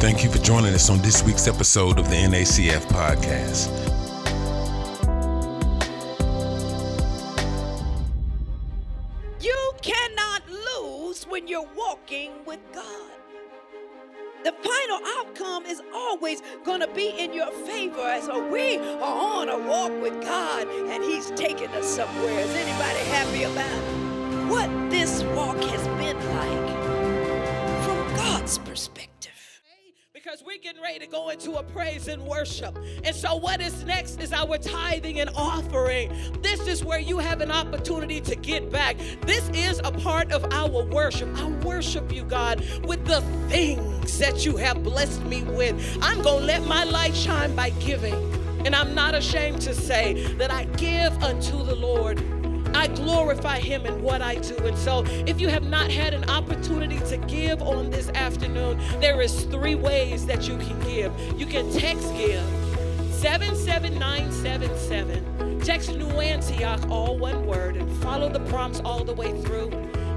Thank you for joining us on this week's episode of the NACF podcast. You cannot lose when you're walking with God. The final outcome is always going to be in your favor. So we are on a walk with God and He's taking us somewhere. Is anybody happy about what this walk has been like from God's perspective? Because we're getting ready to go into a praise and worship. And so, what is next is our tithing and offering. This is where you have an opportunity to get back. This is a part of our worship. I worship you, God, with the things that you have blessed me with. I'm going to let my light shine by giving. And I'm not ashamed to say that I give unto the Lord I glorify Him in what I do. And so, if you have not had an opportunity to give on this afternoon, there is three ways that you can give. You can text give 77977. Text New Antioch, all one word, and follow the prompts all the way through.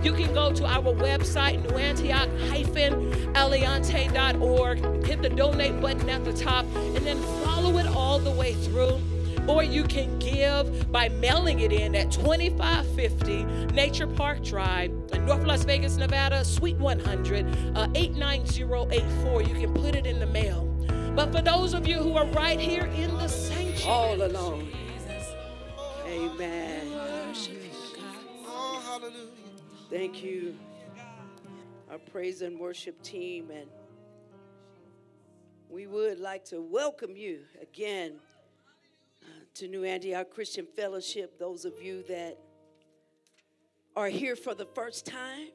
You can go to our website, newantioch-aliante.org, hit the donate button at the top, and then follow it all the way through or you can give by mailing it in at 2550 Nature Park Drive in North Las Vegas, Nevada, Suite 100, uh, 89084. You can put it in the mail. But for those of you who are right here in the sanctuary, all alone. Amen. Thank you, our praise and worship team. And we would like to welcome you again to New Antioch Christian Fellowship, those of you that are here for the first time.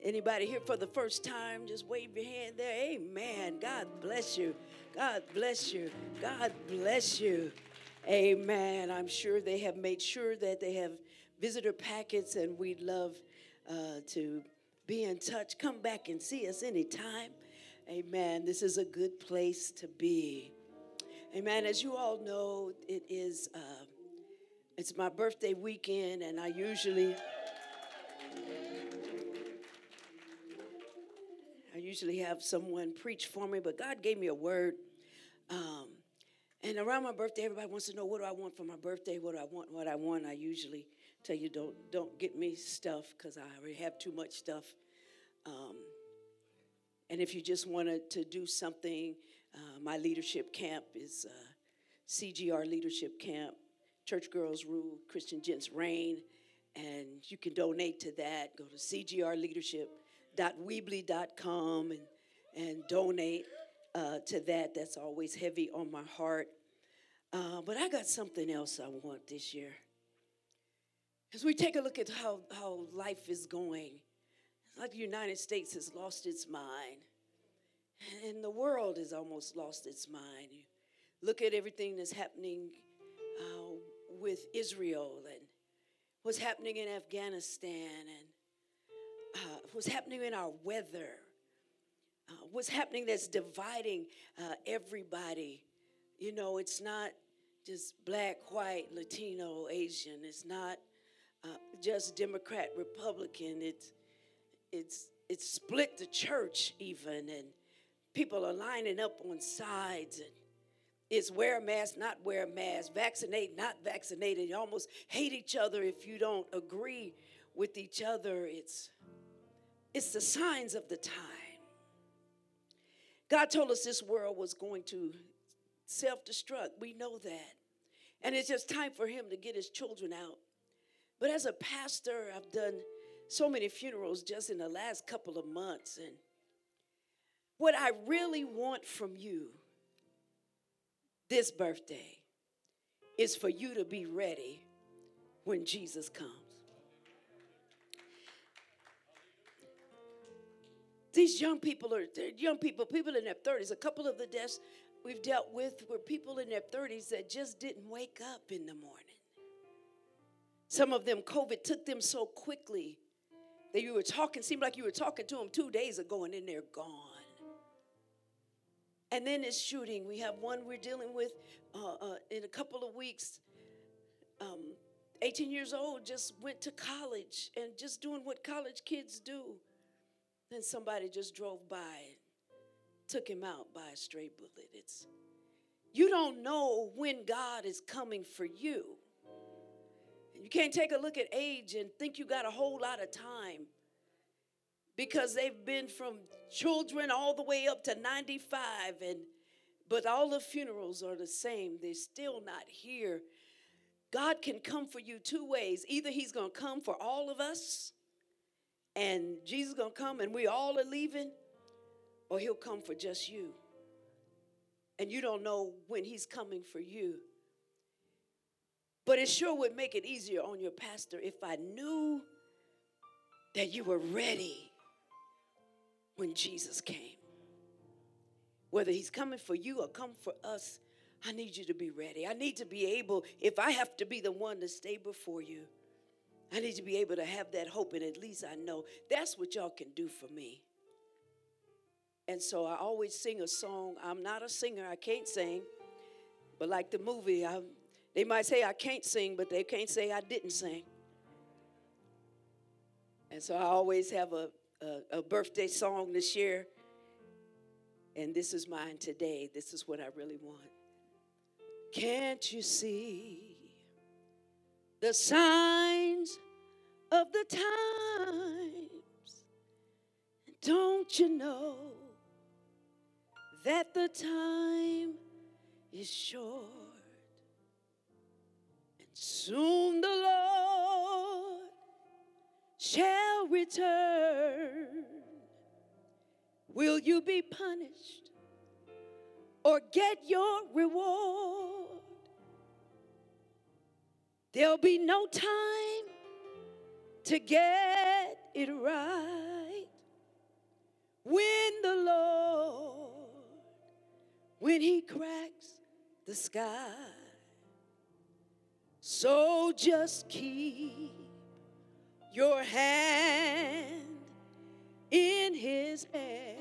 Anybody here for the first time? Just wave your hand there. Amen. God bless you. God bless you. God bless you. Amen. I'm sure they have made sure that they have visitor packets, and we'd love uh, to be in touch. Come back and see us anytime. Amen. This is a good place to be. Amen. As you all know, it is uh, it's my birthday weekend, and I usually I usually have someone preach for me, but God gave me a word. Um, and around my birthday, everybody wants to know what do I want for my birthday, what do I want, what I want. I usually tell you don't don't get me stuff because I already have too much stuff. Um, and if you just wanted to do something uh, my leadership camp is uh, CGR Leadership Camp, Church Girls Rule, Christian Gents Reign, and you can donate to that. Go to cgrleadership.weebly.com and, and donate uh, to that. That's always heavy on my heart. Uh, but I got something else I want this year. As we take a look at how, how life is going, like the United States has lost its mind. And the world has almost lost its mind. You look at everything that's happening uh, with Israel and what's happening in Afghanistan and uh, what's happening in our weather, uh, what's happening that's dividing uh, everybody. You know, it's not just black, white, Latino, Asian. It's not uh, just Democrat, Republican. It's it's it's split the church even and people are lining up on sides and it's wear a mask, not wear a mask, vaccinate, not vaccinated. You almost hate each other if you don't agree with each other. It's it's the signs of the time. God told us this world was going to self-destruct. We know that. And it's just time for him to get his children out. But as a pastor, I've done so many funerals just in the last couple of months and what I really want from you this birthday is for you to be ready when Jesus comes. These young people are young people, people in their 30s. A couple of the deaths we've dealt with were people in their 30s that just didn't wake up in the morning. Some of them, COVID took them so quickly that you were talking, seemed like you were talking to them two days ago, and then they're gone. And then it's shooting, we have one we're dealing with uh, uh, in a couple of weeks. Um, 18 years old, just went to college and just doing what college kids do. Then somebody just drove by, took him out by a stray bullet. It's you don't know when God is coming for you. You can't take a look at age and think you got a whole lot of time because they've been from children all the way up to 95 and but all the funerals are the same. They're still not here. God can come for you two ways. Either he's going to come for all of us and Jesus going to come and we all are leaving or he'll come for just you. And you don't know when he's coming for you. But it sure would make it easier on your pastor if I knew that you were ready when Jesus came. Whether he's coming for you or come for us, I need you to be ready. I need to be able, if I have to be the one to stay before you, I need to be able to have that hope, and at least I know that's what y'all can do for me. And so I always sing a song. I'm not a singer, I can't sing. But like the movie, I, they might say I can't sing, but they can't say I didn't sing. And so I always have a, a, a birthday song this year. And this is mine today. This is what I really want. Can't you see the signs of the times? Don't you know that the time is short? And soon the Lord shall return. Will you be punished or get your reward? There'll be no time to get it right when the Lord, when He cracks the sky. So just keep your hand in His hand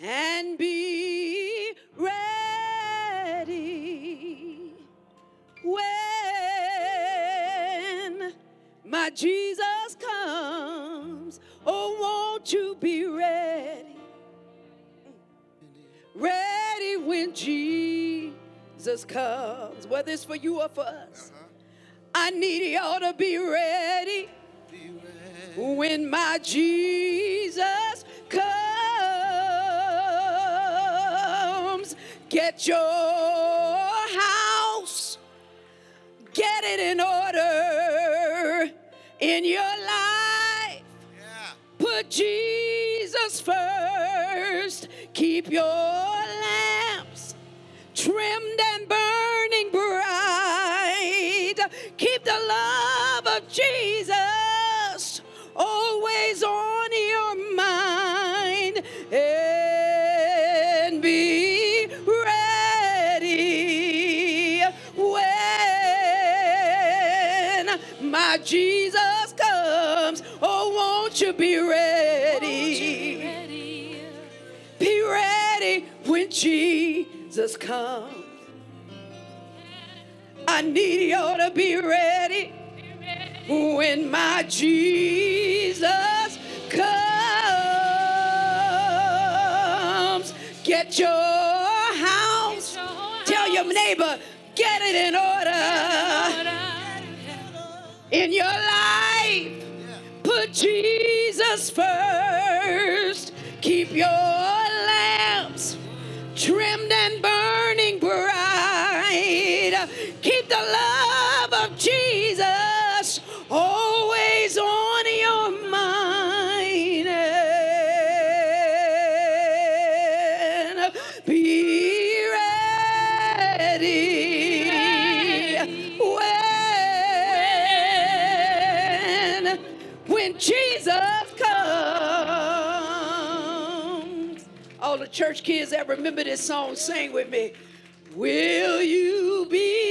and be ready when my Jesus comes. Oh, won't you be ready? Ready when Jesus comes, whether it's for you or for us. I need y'all to be ready when my Jesus comes. Get your house, get it in order in your life. Put Jesus first. Keep your lamps trimmed and burning the love of Jesus always on your mind and be ready when my Jesus comes. Oh, won't you be ready? Be ready when Jesus comes. I need y'all to be ready when my Jesus comes. Get your house. Tell your neighbor, get it in order in your life. Put Jesus first. Keep your lamps trimmed and burning The love of Jesus always on your mind. And be ready when, when Jesus comes. All the church kids that remember this song, sing with me. Will you be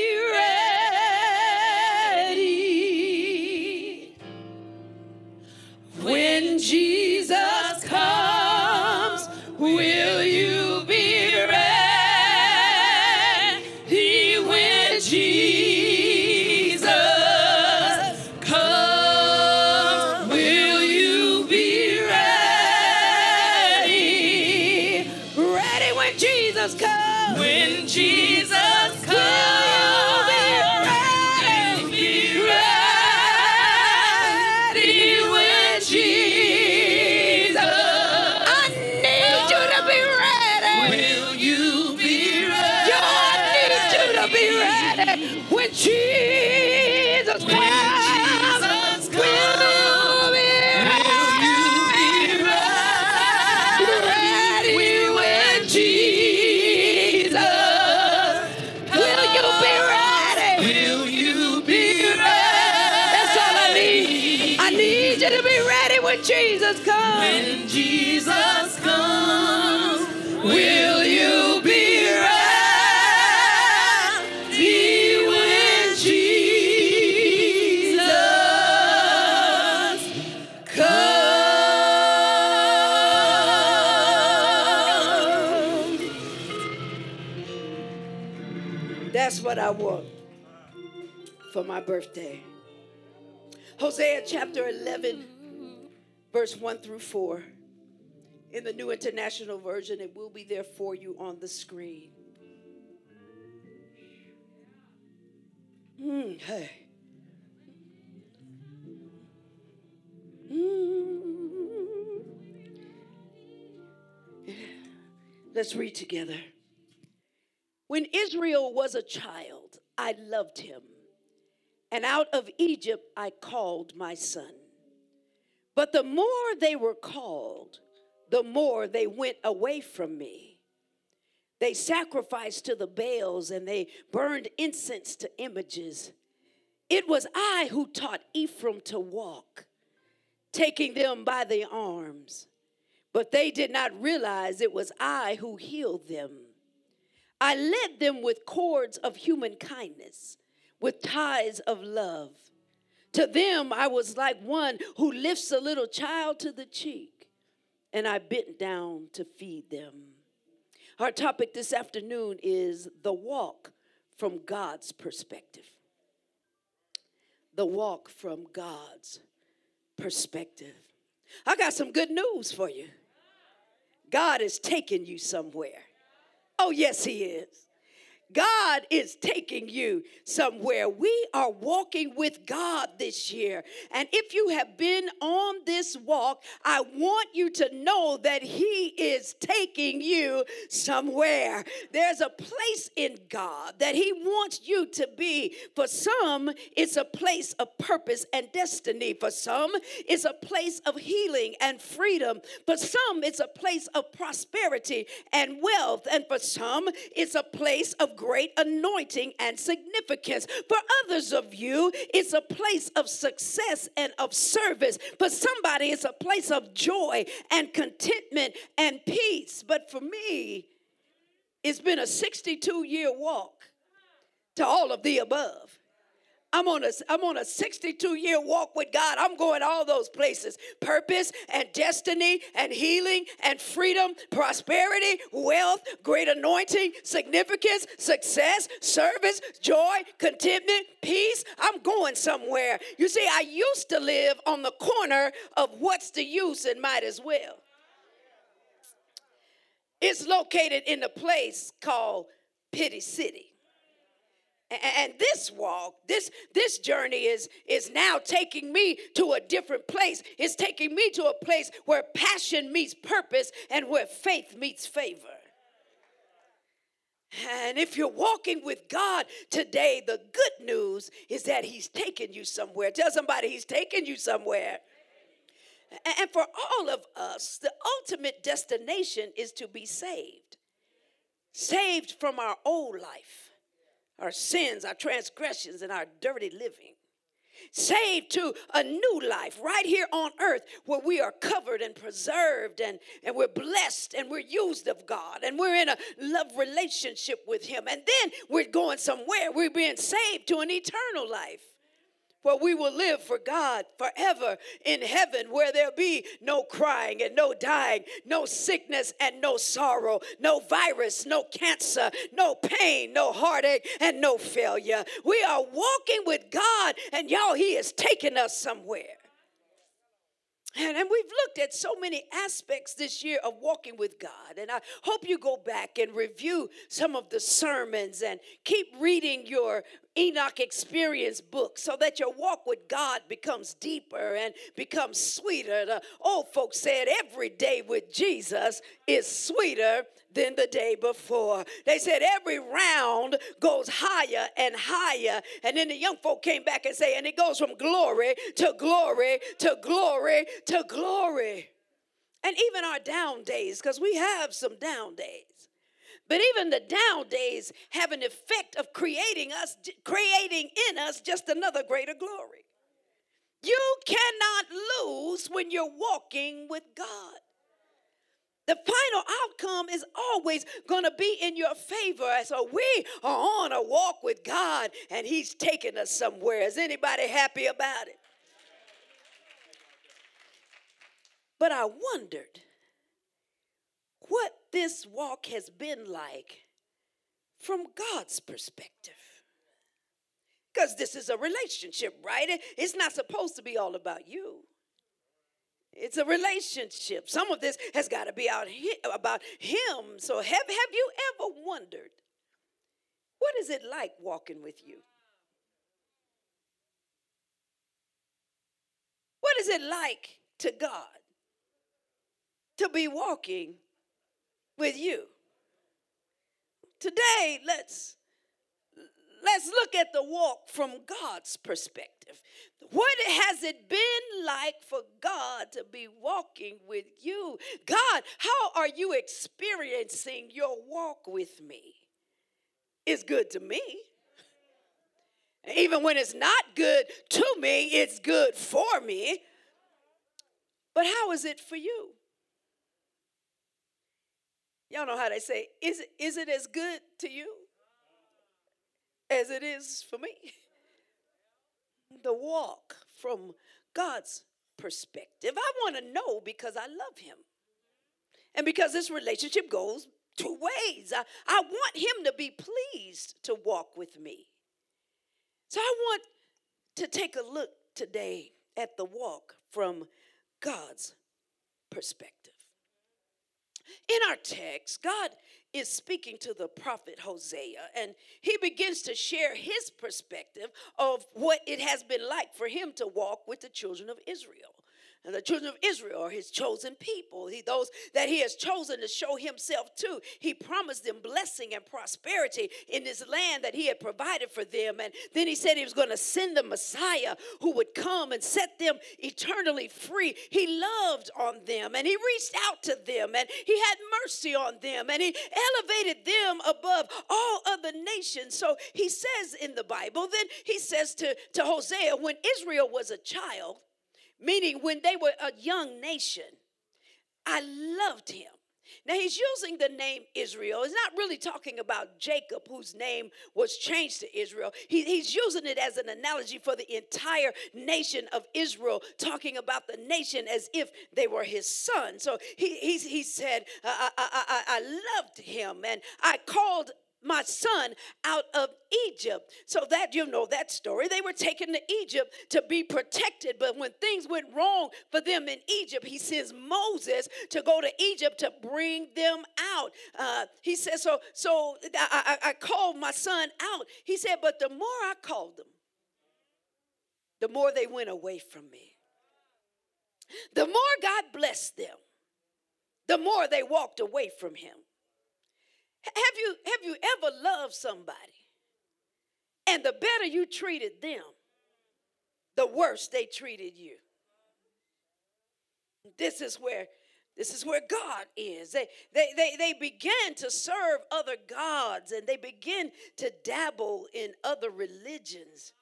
chapter 11, verse 1 through 4. In the New International Version, it will be there for you on the screen. Mm, hey. Mm. Let's read together. When Israel was a child, I loved him, and out of Egypt I called my son. But the more they were called, the more they went away from me. They sacrificed to the Baals and they burned incense to images. It was I who taught Ephraim to walk, taking them by the arms. But they did not realize it was I who healed them. I led them with cords of human kindness, with ties of love. To them, I was like one who lifts a little child to the cheek, and I bent down to feed them. Our topic this afternoon is the walk from God's perspective. The walk from God's perspective. I got some good news for you. God is taking you somewhere. Oh, yes, He is. God is taking you somewhere. We are walking with God this year. And if you have been on this walk, I want you to know that He is taking you somewhere. There's a place in God that He wants you to be. For some, it's a place of purpose and destiny. For some, it's a place of healing and freedom. For some, it's a place of prosperity and wealth. And for some, it's a place of great anointing and significance. For others of you, it's a place of success and of service. For somebody, it's a place of joy and contentment and peace. But for me, it's been a 62 year walk to all of the above. I'm on a I'm on a 62 year walk with God. I'm going all those places. Purpose and destiny and healing and freedom, prosperity, wealth, great anointing, significance, success, service, joy, contentment, peace. I'm going somewhere. You see, I used to live on the corner of what's the use and might as well. It's located in a place called Pity City. And this walk, this this journey is is now taking me to a different place. It's taking me to a place where passion meets purpose and where faith meets favor. And if you're walking with God today, the good news is that He's taking you somewhere. Tell somebody He's taking you somewhere. And for all of us, the ultimate destination is to be saved. Saved from our old life our sins, our transgressions, and our dirty living. Saved to a new life right here on earth where we are covered and preserved and, and we're blessed and we're used of God and we're in a love relationship with Him. And then we're going somewhere. We're being saved to an eternal life where we will live for God forever in heaven, where there'll be no crying and no dying, no sickness and no sorrow, no virus, no cancer, no pain, no heartache, and no failure. We are walking with God, and y'all, He is taking us somewhere. And, and we've looked at so many aspects this year of walking with God. And I hope you go back and review some of the sermons and keep reading your Enoch experience book so that your walk with God becomes deeper and becomes sweeter. The old folks said every day with Jesus is sweeter than the day before. They said every round goes higher and higher. And then the young folk came back and say, and it goes from glory to glory to glory to glory. And even our down days, because we have some down days. But even the down days have an effect of creating us, creating in us just another greater glory. You cannot lose when you're walking with God. The final outcome is always going to be in your favor. So we are on a walk with God and He's taking us somewhere. Is anybody happy about it? But I wondered what this walk has been like from God's perspective. Because this is a relationship, right? It's not supposed to be all about you. It's a relationship. Some of this has got to be out about him. So have, have you ever wondered what is it like walking with you? What is it like to God to be walking with you. Today, let's let's look at the walk from God's perspective. What has it been like for God to be walking with you? God, how are you experiencing your walk with me? It's good to me. Even when it's not good to me, it's good for me. But how is it for you? Y'all know how they say, is it, is it as good to you as it is for me? The walk from God's perspective. I want to know because I love Him. And because this relationship goes two ways. I, I want Him to be pleased to walk with me. So I want to take a look today at the walk from God's perspective. In our text, God is speaking to the prophet Hosea, and he begins to share his perspective of what it has been like for him to walk with the children of Israel. And the children of Israel are his chosen people. He, those that he has chosen to show himself to. He promised them blessing and prosperity in this land that he had provided for them. And then he said he was going to send the Messiah who would come and set them eternally free. He loved on them and he reached out to them and he had mercy on them and he elevated them above all other nations. So he says in the Bible, then he says to, to Hosea, when Israel was a child, meaning when they were a young nation, I loved him. Now he's using the name Israel. He's not really talking about Jacob, whose name was changed to Israel. He, he's using it as an analogy for the entire nation of Israel, talking about the nation as if they were his son. So he, he, he said, I, I, I, I loved him and I called my son out of Egypt. So that you know that story. They were taken to Egypt to be protected, but when things went wrong for them in Egypt, he sends Moses to go to Egypt to bring them out. Uh, he says, so so I, I, I called my son out. He said, but the more I called them, the more they went away from me. The more God blessed them, the more they walked away from him. Have you, have you ever loved somebody and the better you treated them, the worse they treated you? This is where this is where God is. They, they, they, they began to serve other gods and they begin to dabble in other religions.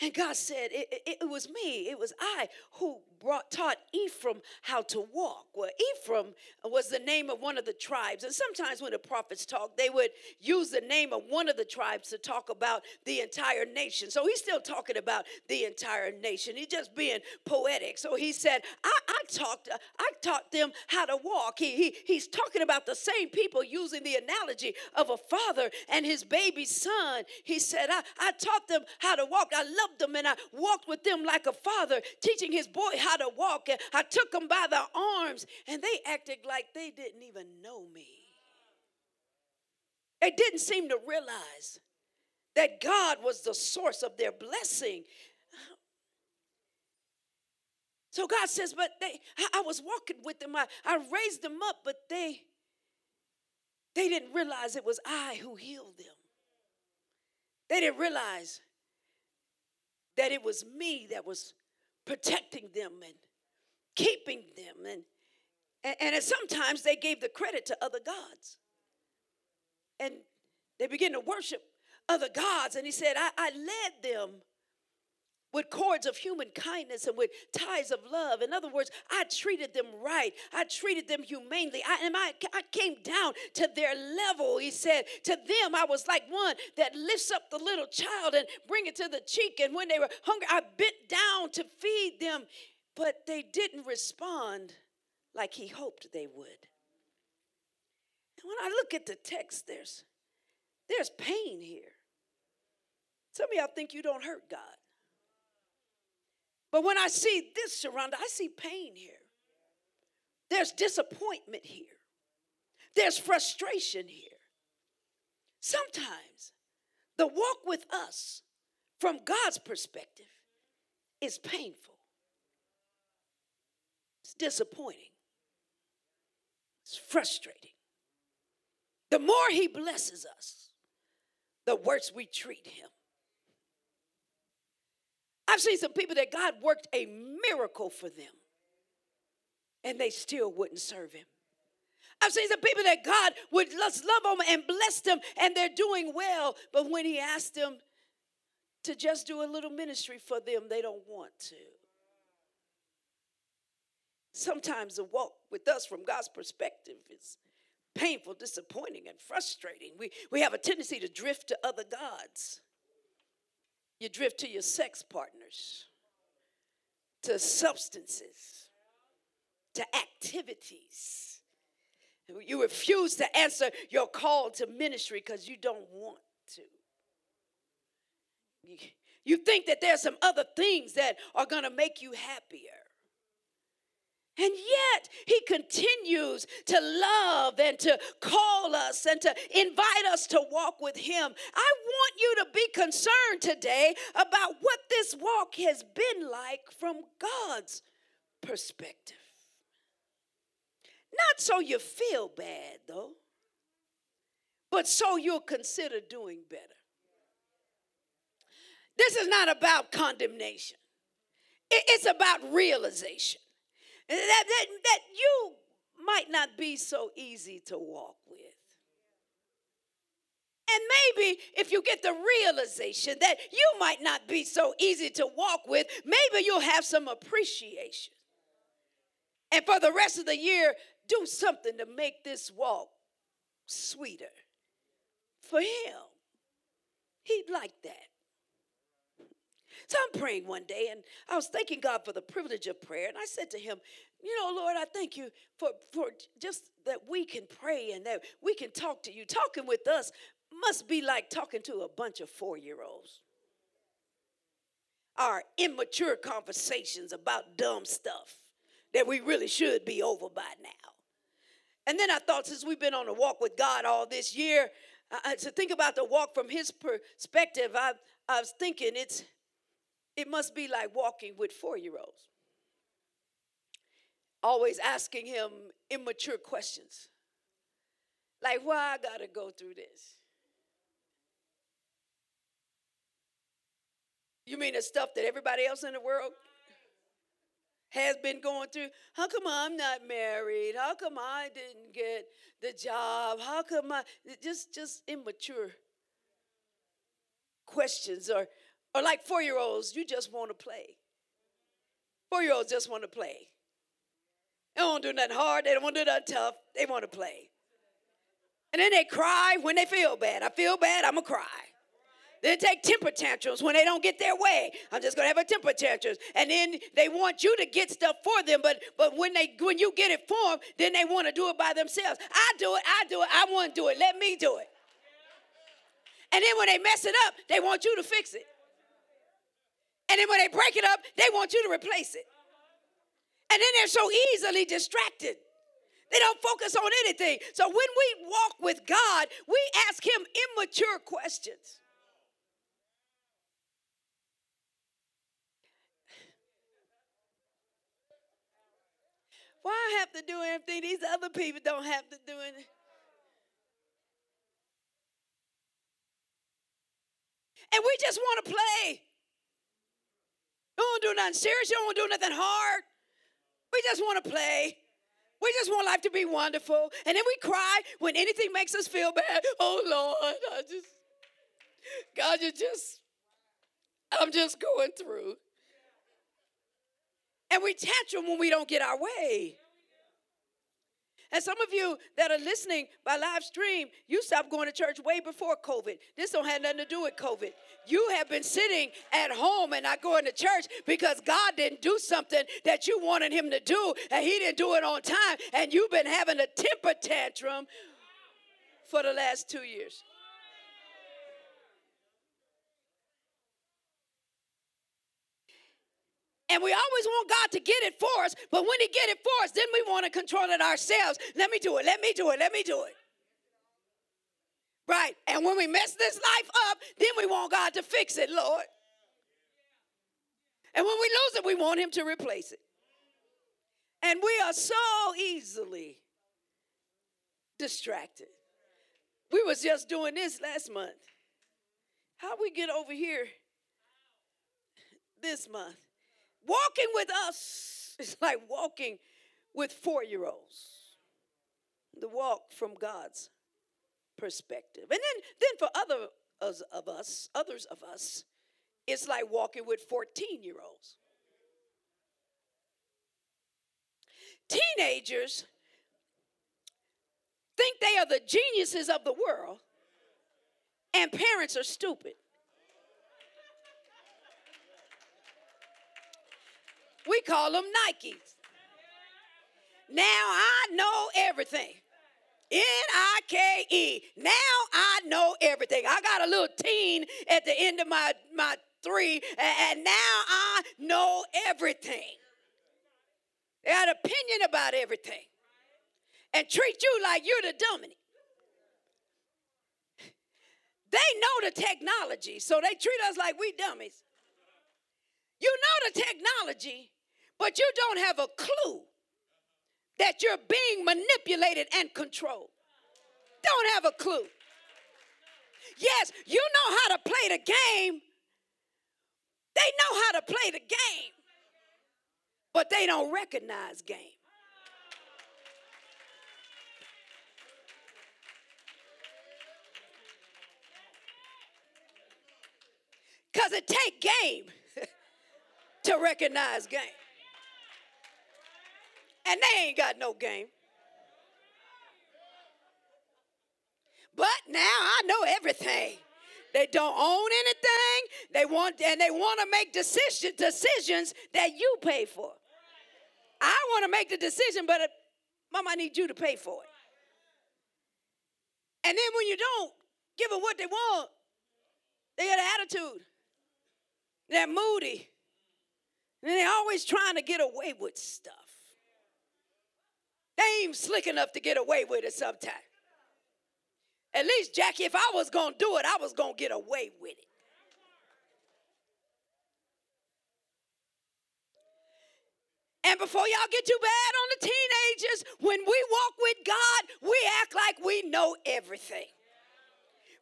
And God said, it, it, it, was me, it was I who brought, taught Ephraim how to walk. Well, Ephraim was the name of one of the tribes. And sometimes when the prophets talk, they would use the name of one of the tribes to talk about the entire nation. So he's still talking about the entire nation. He's just being poetic. So he said, I, I taught I taught them how to walk. He, he, he's talking about the same people using the analogy of a father and his baby son. He said, I, I taught them how to walk. I loved them and I walked with them like a father, teaching his boy how how to walk. I took them by the arms, and they acted like they didn't even know me. They didn't seem to realize that God was the source of their blessing. So God says, but they, I was walking with them. I, I raised them up, but they, they didn't realize it was I who healed them. They didn't realize that it was me that was protecting them and keeping them. And, and, and sometimes they gave the credit to other gods. And they began to worship other gods. And he said, I, I led them with cords of human kindness and with ties of love. In other words, I treated them right. I treated them humanely. I, and I, I came down to their level. He said, To them, I was like one that lifts up the little child and bring it to the cheek. And when they were hungry, I bent down to feed them. But they didn't respond like he hoped they would. And when I look at the text, there's, there's pain here. Some of y'all think you don't hurt God. But when I see this surrounded, I see pain here. There's disappointment here. There's frustration here. Sometimes the walk with us from God's perspective is painful. It's disappointing. It's frustrating. The more He blesses us, the worse we treat Him. I've seen some people that God worked a miracle for them and they still wouldn't serve him. I've seen some people that God would love them and bless them and they're doing well, but when he asked them to just do a little ministry for them, they don't want to. Sometimes the walk with us from God's perspective is painful, disappointing, and frustrating. We, we have a tendency to drift to other gods. You drift to your sex partners, to substances, to activities. You refuse to answer your call to ministry because you don't want to. You think that there's some other things that are going to make you happier. And yet, he continues to love and to call us and to invite us to walk with him. I want you to be concerned today about what this walk has been like from God's perspective. Not so you feel bad, though, but so you'll consider doing better. This is not about condemnation, it's about realization that, that, that you might not be so easy to walk with. And maybe if you get the realization that you might not be so easy to walk with, maybe you'll have some appreciation. And for the rest of the year, do something to make this walk sweeter for him. He'd like that. I'm praying one day, and I was thanking God for the privilege of prayer. And I said to him, You know, Lord, I thank you for, for just that we can pray and that we can talk to you. Talking with us must be like talking to a bunch of four year olds. Our immature conversations about dumb stuff that we really should be over by now. And then I thought, since we've been on a walk with God all this year, uh, to think about the walk from His perspective, I, I was thinking it's it must be like walking with four year olds. Always asking him immature questions. Like, why I gotta go through this? You mean the stuff that everybody else in the world has been going through? How come I'm not married? How come I didn't get the job? How come I just just immature questions or or like four year olds, you just want to play. Four year olds just want to play. They don't want to do nothing hard, they don't want to do nothing tough, they want to play. And then they cry when they feel bad. I feel bad, I'm going to cry. Then take temper tantrums when they don't get their way. I'm just gonna have a temper tantrums. And then they want you to get stuff for them, but but when they when you get it for them, then they want to do it by themselves. I do it, I do it, I want to do it. Let me do it. And then when they mess it up, they want you to fix it. And then when they break it up, they want you to replace it. And then they're so easily distracted. They don't focus on anything. So when we walk with God, we ask Him immature questions. Why I have to do everything these other people don't have to do it? And we just want to play. Don't do nothing serious. You don't do nothing hard. We just want to play. We just want life to be wonderful. And then we cry when anything makes us feel bad. Oh Lord, I just, God, you just, I'm just going through. And we tantrum when we don't get our way. And some of you that are listening by live stream, you stopped going to church way before COVID. This don't have nothing to do with COVID. You have been sitting at home and not going to church because God didn't do something that you wanted him to do and he didn't do it on time and you've been having a temper tantrum for the last 2 years. And we always want God to get it for us, but when He get it for us, then we want to control it ourselves. Let me do it, let me do it, let me do it. Right. And when we mess this life up, then we want God to fix it, Lord. And when we lose it, we want Him to replace it. And we are so easily distracted. We was just doing this last month. How we get over here this month? Walking with us is like walking with four year olds. The walk from God's perspective. And then, then for other of us, others of us, it's like walking with 14 year olds. Teenagers think they are the geniuses of the world, and parents are stupid. We call them Nikes. Now I know everything. N I K E. Now I know everything. I got a little teen at the end of my, my three, and now I know everything. They got opinion about everything and treat you like you're the dummy. They know the technology, so they treat us like we dummies. You know the technology, but you don't have a clue that you're being manipulated and controlled. Don't have a clue. Yes, you know how to play the game. They know how to play the game, but they don't recognize game. Because it take game to recognize game. And they ain't got no game. But now I know everything. They don't own anything. They want and they want to make decision, decisions that you pay for. I want to make the decision, but uh, mom, I need you to pay for it. And then when you don't give them what they want, they got an attitude. They're moody. And they're always trying to get away with stuff. They ain't slick enough to get away with it sometimes. At least, Jackie, if I was going to do it, I was going to get away with it. And before y'all get too bad on the teenagers, when we walk with God, we act like we know everything.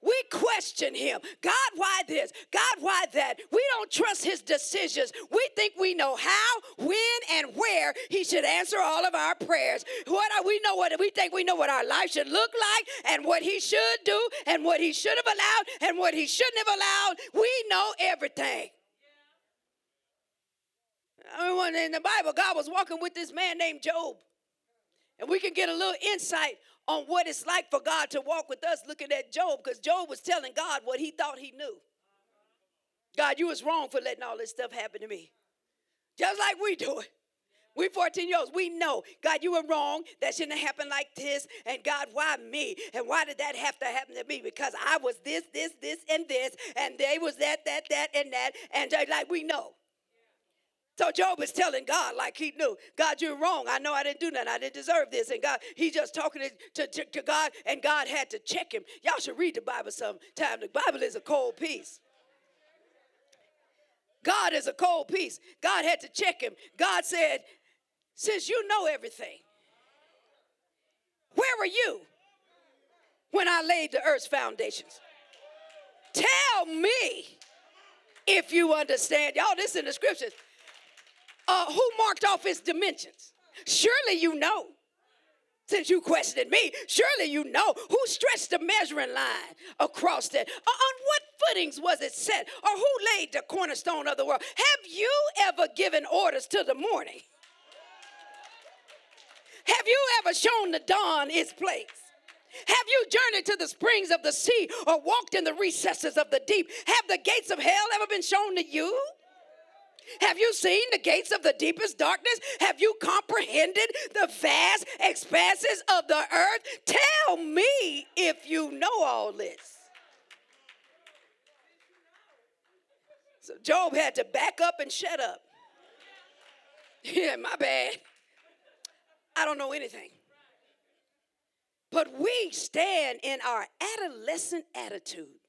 We question him. God, why this? God, why that? We don't trust his decisions. We think we know how, when, and where he should answer all of our prayers. What are, we know what we think we know what our life should look like and what he should do and what he should have allowed and what he shouldn't have allowed. We know everything. I mean, in the Bible, God was walking with this man named Job. And we can get a little insight on what it's like for God to walk with us looking at Job because Job was telling God what he thought he knew. God, you was wrong for letting all this stuff happen to me. Just like we do it. We 14 years we know, God, you were wrong. That shouldn't have happened like this. And God, why me? And why did that have to happen to me? Because I was this, this, this, and this. And they was that, that, that, and that. And like we know. So Job is telling God like he knew, God, you're wrong. I know I didn't do nothing. I didn't deserve this. And God, he's just talking to, to, to God, and God had to check him. Y'all should read the Bible sometime. The Bible is a cold piece. God is a cold piece. God had to check him. God said, since you know everything, where were you when I laid the earth's foundations? Tell me if you understand. Y'all, this in the scriptures uh, who marked off his dimensions? Surely you know. Since you questioned me, surely you know who stretched the measuring line across it. Uh, on what footings was it set? Or who laid the cornerstone of the world? Have you ever given orders to the morning? Have you ever shown the dawn its place? Have you journeyed to the springs of the sea or walked in the recesses of the deep? Have the gates of hell ever been shown to you? Have you seen the gates of the deepest darkness? Have you comprehended the vast expanses of the earth? Tell me if you know all this. So Job had to back up and shut up. Yeah, my bad. I don't know anything. But we stand in our adolescent attitude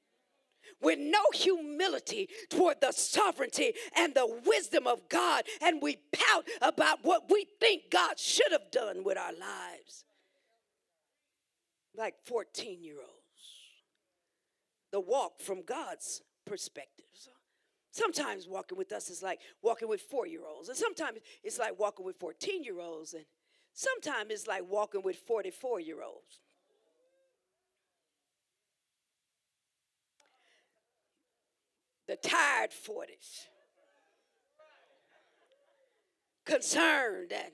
with no humility toward the sovereignty and the wisdom of God, and we pout about what we think God should have done with our lives. Like 14 year olds. The walk from God's perspective. Sometimes walking with us is like walking with four year olds, and sometimes it's like walking with 14 year olds, and sometimes it's like walking with 44 year olds. The tired 40s, concerned and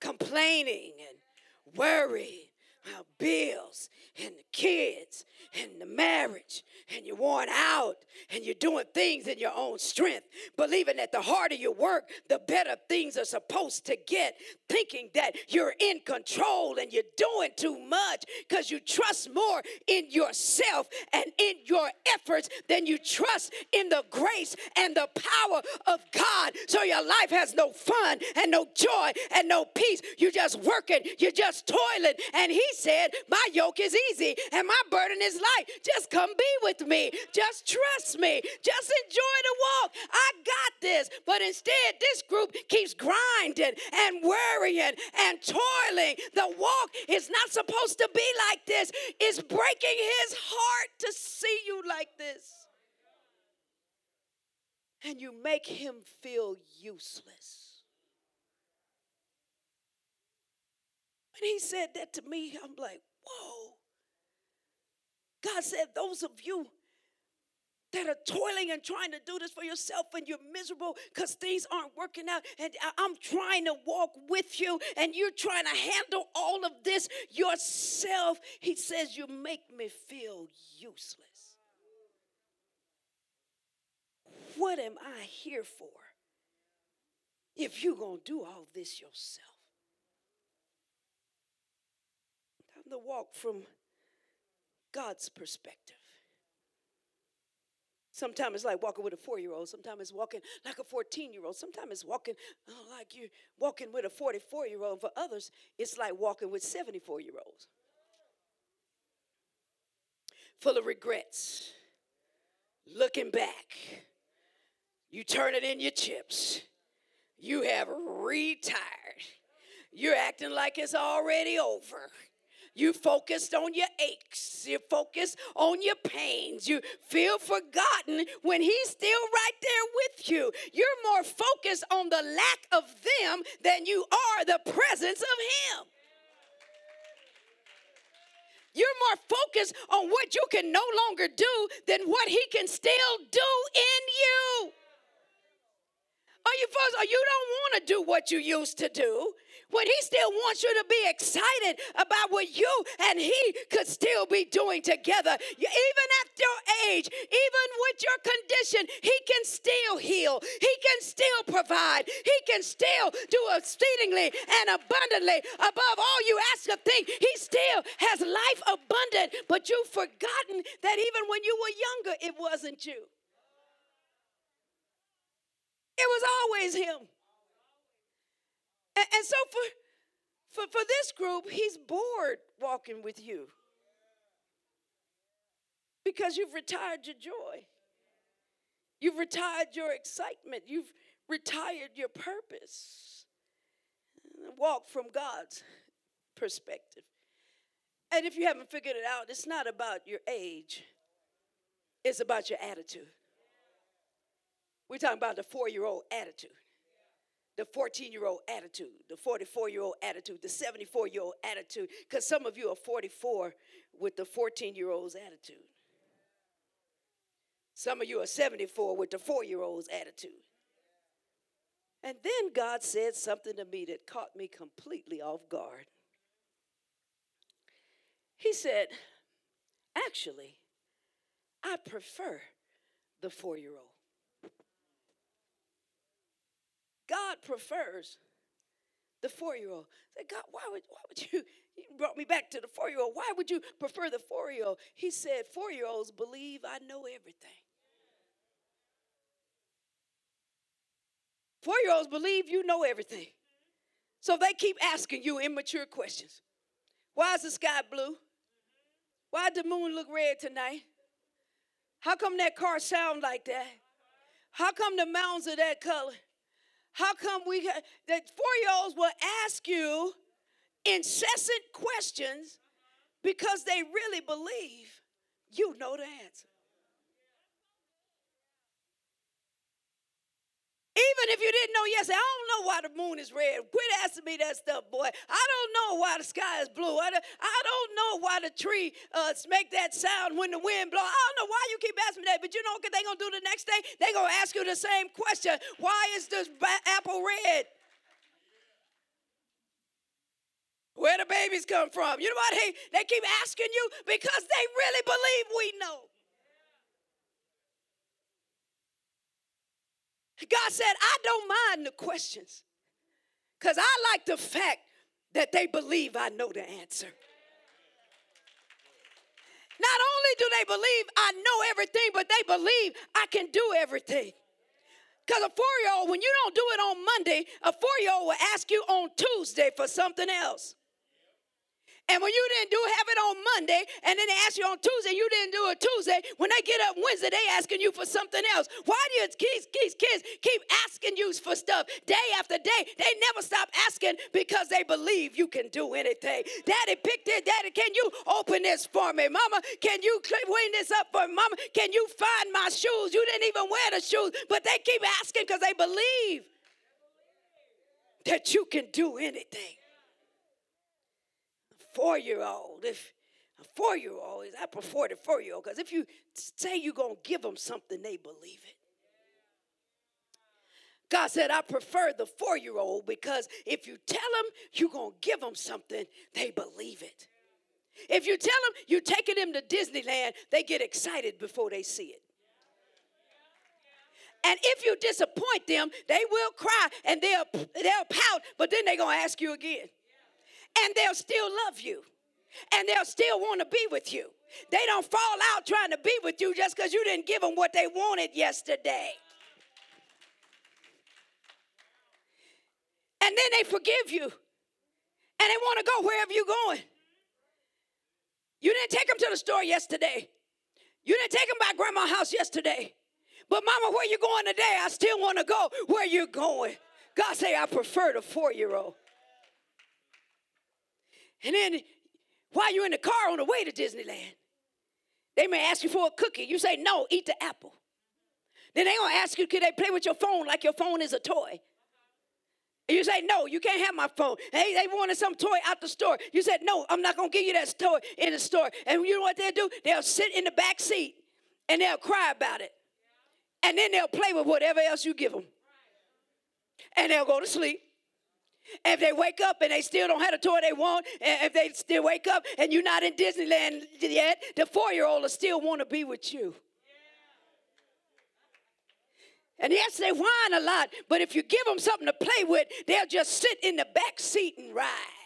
complaining and worried about bills and the kids and the marriage and you're worn out and you're doing things in your own strength, believing that the harder you work, the better things are supposed to get, thinking that you're in control and you're doing too much because you trust more in yourself and in your efforts than you trust in the grace and the power of God. So your life has no fun and no joy and no peace. You're just working, you're just toiling. And He said, My yoke is easy and my burden is light. Just come be with me. Just trust me. Just enjoy the walk. I got this. But instead, this group keeps grinding and worrying and toiling. The walk is not supposed to be like this. It's breaking his heart to see you like this. And you make him feel useless. He said that to me, I'm like, whoa. God said, Those of you that are toiling and trying to do this for yourself and you're miserable because things aren't working out and I'm trying to walk with you and you're trying to handle all of this yourself. He says, You make me feel useless. What am I here for if you're going to do all this yourself? To walk from God's perspective. Sometimes it's like walking with a four year old. Sometimes it's walking like a 14 year old. Sometimes it's walking oh, like you're walking with a 44 year old. For others, it's like walking with 74 year olds. Full of regrets. Looking back. You turn it in your chips. You have retired. You're acting like it's already over. You focused on your aches. You focused on your pains. You feel forgotten when He's still right there with you. You're more focused on the lack of them than you are the presence of Him. You're more focused on what you can no longer do than what He can still do in you. Are you folks, or oh, you don't want to do what you used to do when he still wants you to be excited about what you and he could still be doing together. Even at your age, even with your condition, he can still heal. He can still provide. He can still do exceedingly and abundantly above all you ask or think. He still has life abundant, but you've forgotten that even when you were younger, it wasn't you. It was always him. And, and so for, for, for this group, he's bored walking with you because you've retired your joy. You've retired your excitement. You've retired your purpose. Walk from God's perspective. And if you haven't figured it out, it's not about your age, it's about your attitude. We're talking about the four year old attitude, the 14 year old attitude, the 44 year old attitude, the 74 year old attitude, because some of you are 44 with the 14 year old's attitude. Some of you are 74 with the four year old's attitude. And then God said something to me that caught me completely off guard. He said, Actually, I prefer the four year old. God prefers the four year old. Said, God, why would, why would you? You brought me back to the four year old. Why would you prefer the four year old? He said, Four year olds believe I know everything. Four year olds believe you know everything. So they keep asking you immature questions. Why is the sky blue? Why did the moon look red tonight? How come that car sound like that? How come the mountains are that color? How come we that four-year-olds will ask you incessant questions because they really believe you know the answer. Even if you didn't know yesterday, I don't know why the moon is red. Quit asking me that stuff, boy. I don't know why the sky is blue. I don't, know why the tree uh, make that sound when the wind blows. I don't know why you keep asking me that. But you know what they're going to do the next day? They're going to ask you the same question. Why is this apple red? Where the babies come from? You know what? They, they keep asking you because they really believe we know. God said, I don't mind the questions because I like the fact that they believe I know the answer. Not only do they believe I know everything, but they believe I can do everything. Because a four year old, when you don't do it on Monday, a four year old will ask you on Tuesday for something else. And when you didn't do have it on Monday, and then they ask you on Tuesday, you didn't do it Tuesday. When they get up Wednesday, they asking you for something else. Why do these kids, kids keep asking you for stuff day after day? They never stop asking because they believe you can do anything. Daddy, pick this. Daddy, can you open this for me? Mama, can you clean this up for me? Mama, can you find my shoes? You didn't even wear the shoes, but they keep asking because they believe that you can do anything four year old, if a four year old is, I prefer the four year old because if you say you're going to give them something, they believe it. God said, I prefer the four year old because if you tell them you're going to give them something, they believe it. If you tell them you're taking them to Disneyland, they get excited before they see it. And if you disappoint them, they will cry and they'll, they'll pout, but then they're going to ask you again and they'll still love you and they'll still want to be with you. They don't fall out trying to be with you just because you didn't give them what they wanted yesterday. And then they forgive you and they want to go wherever you're going. You didn't take them to the store yesterday. You didn't take them by grandma's house yesterday. But mama, where you going today? I still want to go where you're going. God say I prefer the four-year-old. And then while you're in the car on the way to Disneyland, they may ask you for a cookie. You say, no, eat the apple. Then they gonna ask you, can they play with your phone like your phone is a toy? And you say, no, you can't have my phone. Hey, they wanted some toy out the store. You said, no, I'm not gonna give you that toy in the store. And you know what they'll do? They'll sit in the back seat and they'll cry about it. And then they'll play with whatever else you give them. And they'll go to sleep. If they wake up and they still don't have the toy they want, if they still wake up and you're not in Disneyland yet, the four year old will still want to be with you. And yes, they whine a lot, but if you give them something to play with, they'll just sit in the back seat and ride.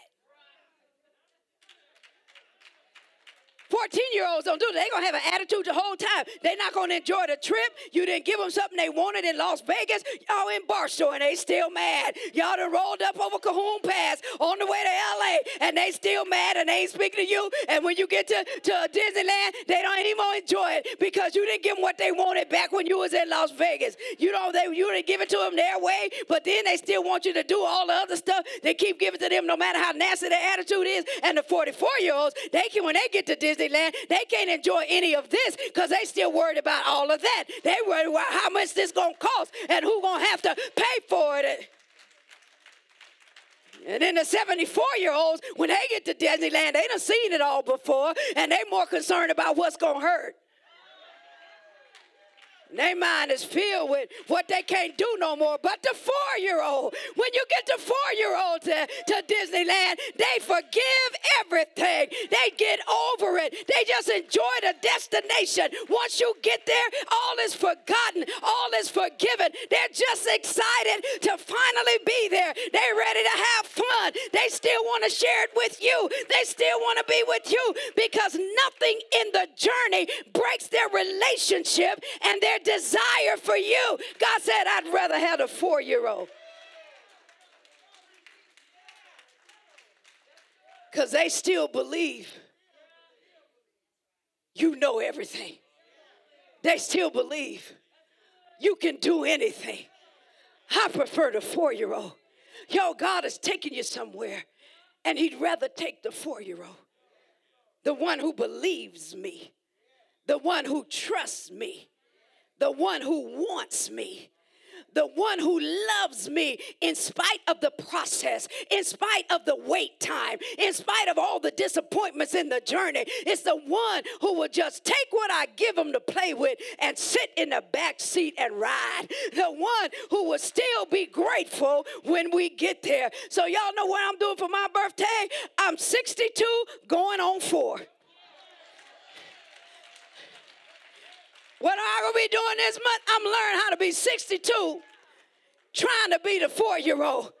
14 year olds don't do that. They're going to have an attitude the whole time. They're not going to enjoy the trip. You didn't give them something they wanted in Las Vegas. Y'all in Barstow and they still mad. Y'all done rolled up over Cajon Pass on the way to LA and they still mad and they ain't speaking to you. And when you get to, to Disneyland, they don't even enjoy it because you didn't give them what they wanted back when you was in Las Vegas. You know, they you didn't give it to them their way, but then they still want you to do all the other stuff. They keep giving to them no matter how nasty their attitude is. And the 44 year olds, they can when they get to Disneyland, they can't enjoy any of this because they still worried about all of that. They worried about how much this gonna cost and who gonna have to pay for it. And then the 74 year olds, when they get to Disneyland, they done seen it all before, and they more concerned about what's gonna hurt. Their mind is filled with what they can't do no more. But the four year old, when you get the four year old to, to Disneyland, they forgive everything. They get over it. They just enjoy the destination. Once you get there, all is forgotten, all is forgiven. They're just excited to finally be there. They're ready to have fun. They still want to share it with you. They still want to be with you because nothing in the journey breaks their relationship and their desire for you. God said, I'd rather have a four year old. Because they still believe you know everything. They still believe you can do anything. I prefer the four year old. Yo, God is taking you somewhere, and He'd rather take the four year old, the one who believes me, the one who trusts me, the one who wants me, the one who loves me in spite of the process, in spite of the wait time, in spite of all the disappointments in the journey. It's the one who will just take what I give him to play with and sit in the back seat and ride. The one who will still be grateful when we get there. So, y'all know what I'm doing for my birthday? I'm 62 going on four. What I gonna be doing this month? I'm learning how to be 62, trying to be the four year old.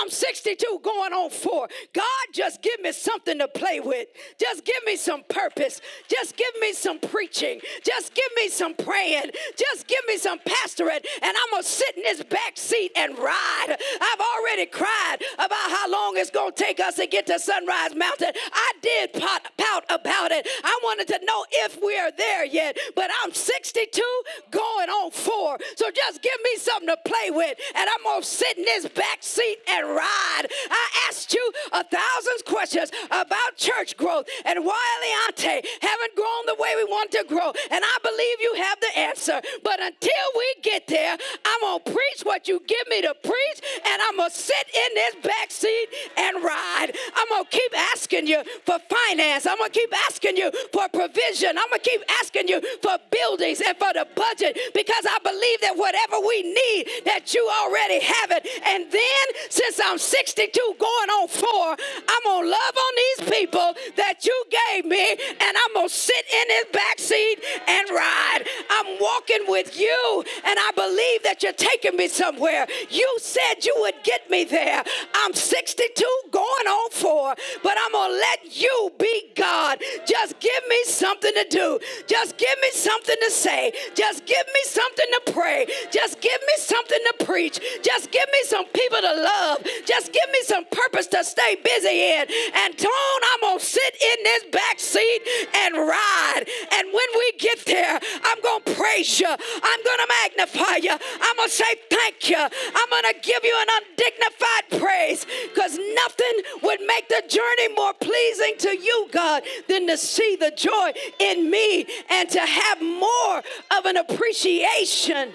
I'm 62 going on four. God, just give me something to play with. Just give me some purpose. Just give me some preaching. Just give me some praying. Just give me some pastorate. And I'm going to sit in this back seat and ride. I've already cried about how long it's going to take us to get to Sunrise Mountain. I did pout, pout about it. I wanted to know if we are there yet. But I'm 62 going on four. So just give me something to play with. And I'm going to sit in this back seat and and ride. I asked you a thousand questions about church growth and why Aliante haven't grown the way we want to grow. And I believe you have the answer. But until we get there, I'm going to preach what you give me to preach, and I'm going to sit in this back seat and ride. I'm going to keep asking you for finance. I'm going to keep asking you for provision. I'm going to keep asking you for buildings and for the budget because I believe that whatever we need, that you already have it. And then, since I'm 62 going on four, I'm going to love on these people that you gave me and I'm going to sit in this back seat and ride. I'm walking with you and I believe that you're taking me somewhere. You said you would get me there. I'm 62 going on four, but I'm going to let you be God. Just give me something to do. Just give me something to say. Just give me something to pray. Just give me something to preach. Just give me some people to love. Just give me some purpose to stay busy in. And Tone, I'm going to sit in this back seat and ride. And when we get there, I'm going to praise you. I'm going to magnify you. I'm going to say thank you. I'm going to give you an undignified praise because nothing would make the journey more pleasing to you, God, than to see the joy in me and to have more of an appreciation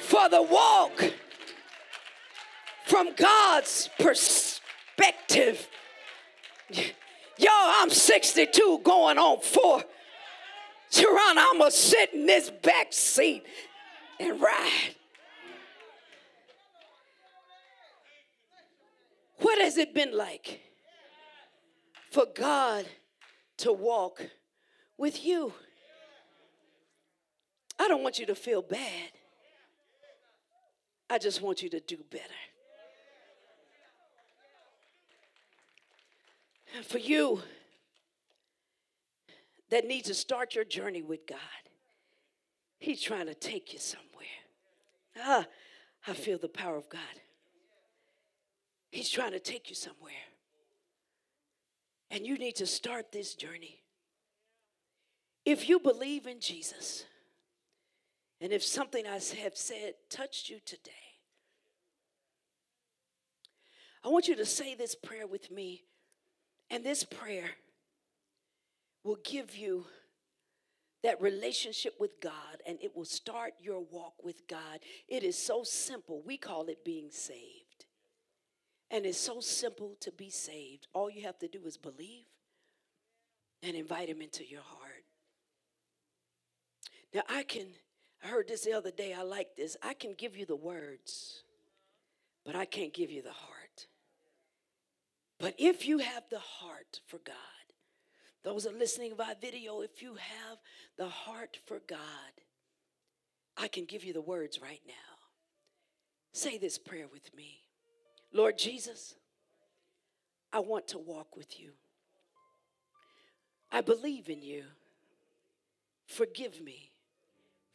for the walk from God's perspective. Yo, I'm 62 going on four. Sharon, I'm going to sit in this back seat and ride. What has it been like for God to walk with you? I don't want you to feel bad. I just want you to do better. For you that need to start your journey with God. He's trying to take you somewhere. Ah, I feel the power of God. He's trying to take you somewhere. And you need to start this journey. If you believe in Jesus, and if something I have said touched you today, I want you to say this prayer with me. And this prayer will give you that relationship with God and it will start your walk with God. It is so simple. We call it being saved. And it's so simple to be saved. All you have to do is believe and invite Him into your heart. Now, I can, I heard this the other day, I like this. I can give you the words, but I can't give you the heart. But if you have the heart for God, those are listening via video, if you have the heart for God, I can give you the words right now. Say this prayer with me Lord Jesus, I want to walk with you. I believe in you. Forgive me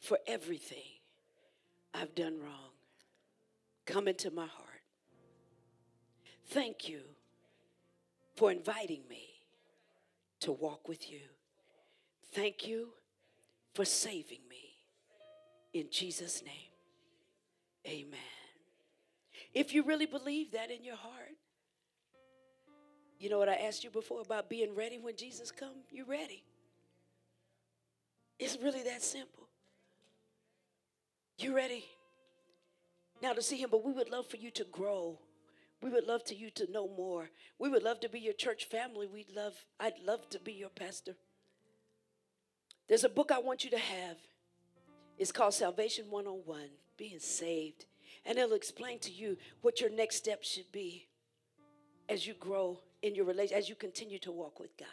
for everything I've done wrong. Come into my heart. Thank you for inviting me to walk with you. Thank you for saving me. In Jesus' name, amen. If you really believe that in your heart, you know what I asked you before about being ready when Jesus comes? You're ready. It's really that simple. You're ready now to see him, but we would love for you to grow we would love to you to know more. We would love to be your church family. We'd love, I'd love to be your pastor. There's a book I want you to have. It's called Salvation 101, Being Saved. And it'll explain to you what your next step should be as you grow in your relation, as you continue to walk with God.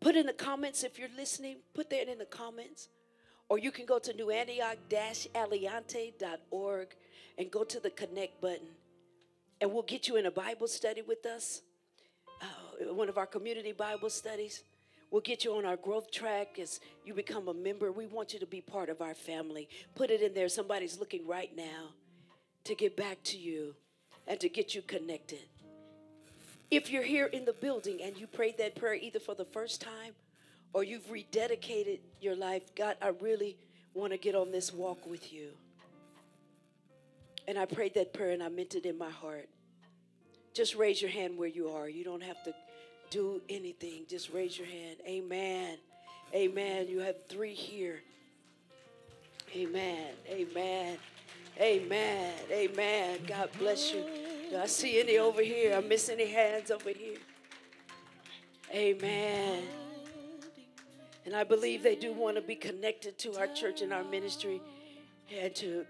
Put in the comments if you're listening, put that in the comments. Or you can go to newantioch-aliante.org and go to the connect button and we'll get you in a Bible study with us, uh, one of our community Bible studies. We'll get you on our growth track as you become a member. We want you to be part of our family. Put it in there. Somebody's looking right now to get back to you and to get you connected. If you're here in the building and you prayed that prayer either for the first time or you've rededicated your life, God, I really want to get on this walk with you. And I prayed that prayer and I meant it in my heart. Just raise your hand where you are. You don't have to do anything. Just raise your hand. Amen. Amen. You have three here. Amen. Amen. Amen. Amen. God bless you. Do I see any over here? I miss any hands over here? Amen. And I believe they do want to be connected to our church and our ministry and to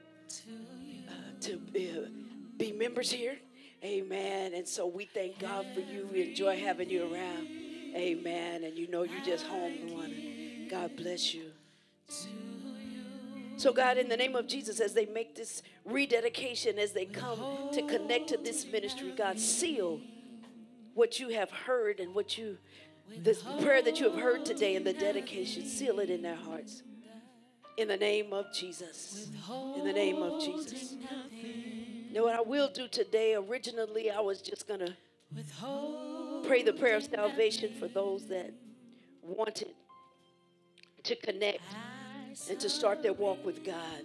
to uh, be members here. Amen. And so we thank God for you. We enjoy having you around. Amen. And you know you're just home one. God bless you. So, God, in the name of Jesus, as they make this rededication, as they come to connect to this ministry, God, seal what you have heard and what you, this prayer that you have heard today in the dedication, seal it in their hearts. In the name of Jesus. In the name of Jesus. Now, what I will do today, originally, I was just going to pray the prayer of salvation for those that wanted to connect and to start their walk with God.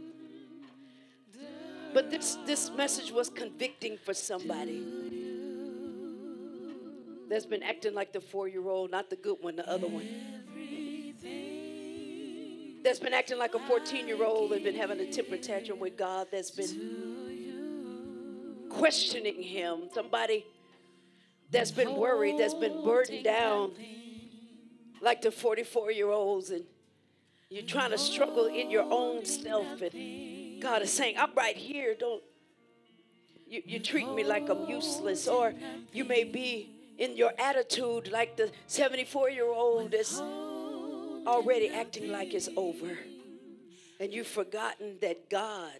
But this, this message was convicting for somebody that's been acting like the four year old, not the good one, the other one that's been acting like a 14 year old and been having a temper tantrum with God, that's been questioning Him, somebody that's been worried, that's been burdened down like the 44 year olds, and you're trying to struggle in your own self. And God is saying, I'm right here. Don't you, you treat me like I'm useless, or you may be in your attitude like the 74 year old that's already acting like it's over. And you've forgotten that God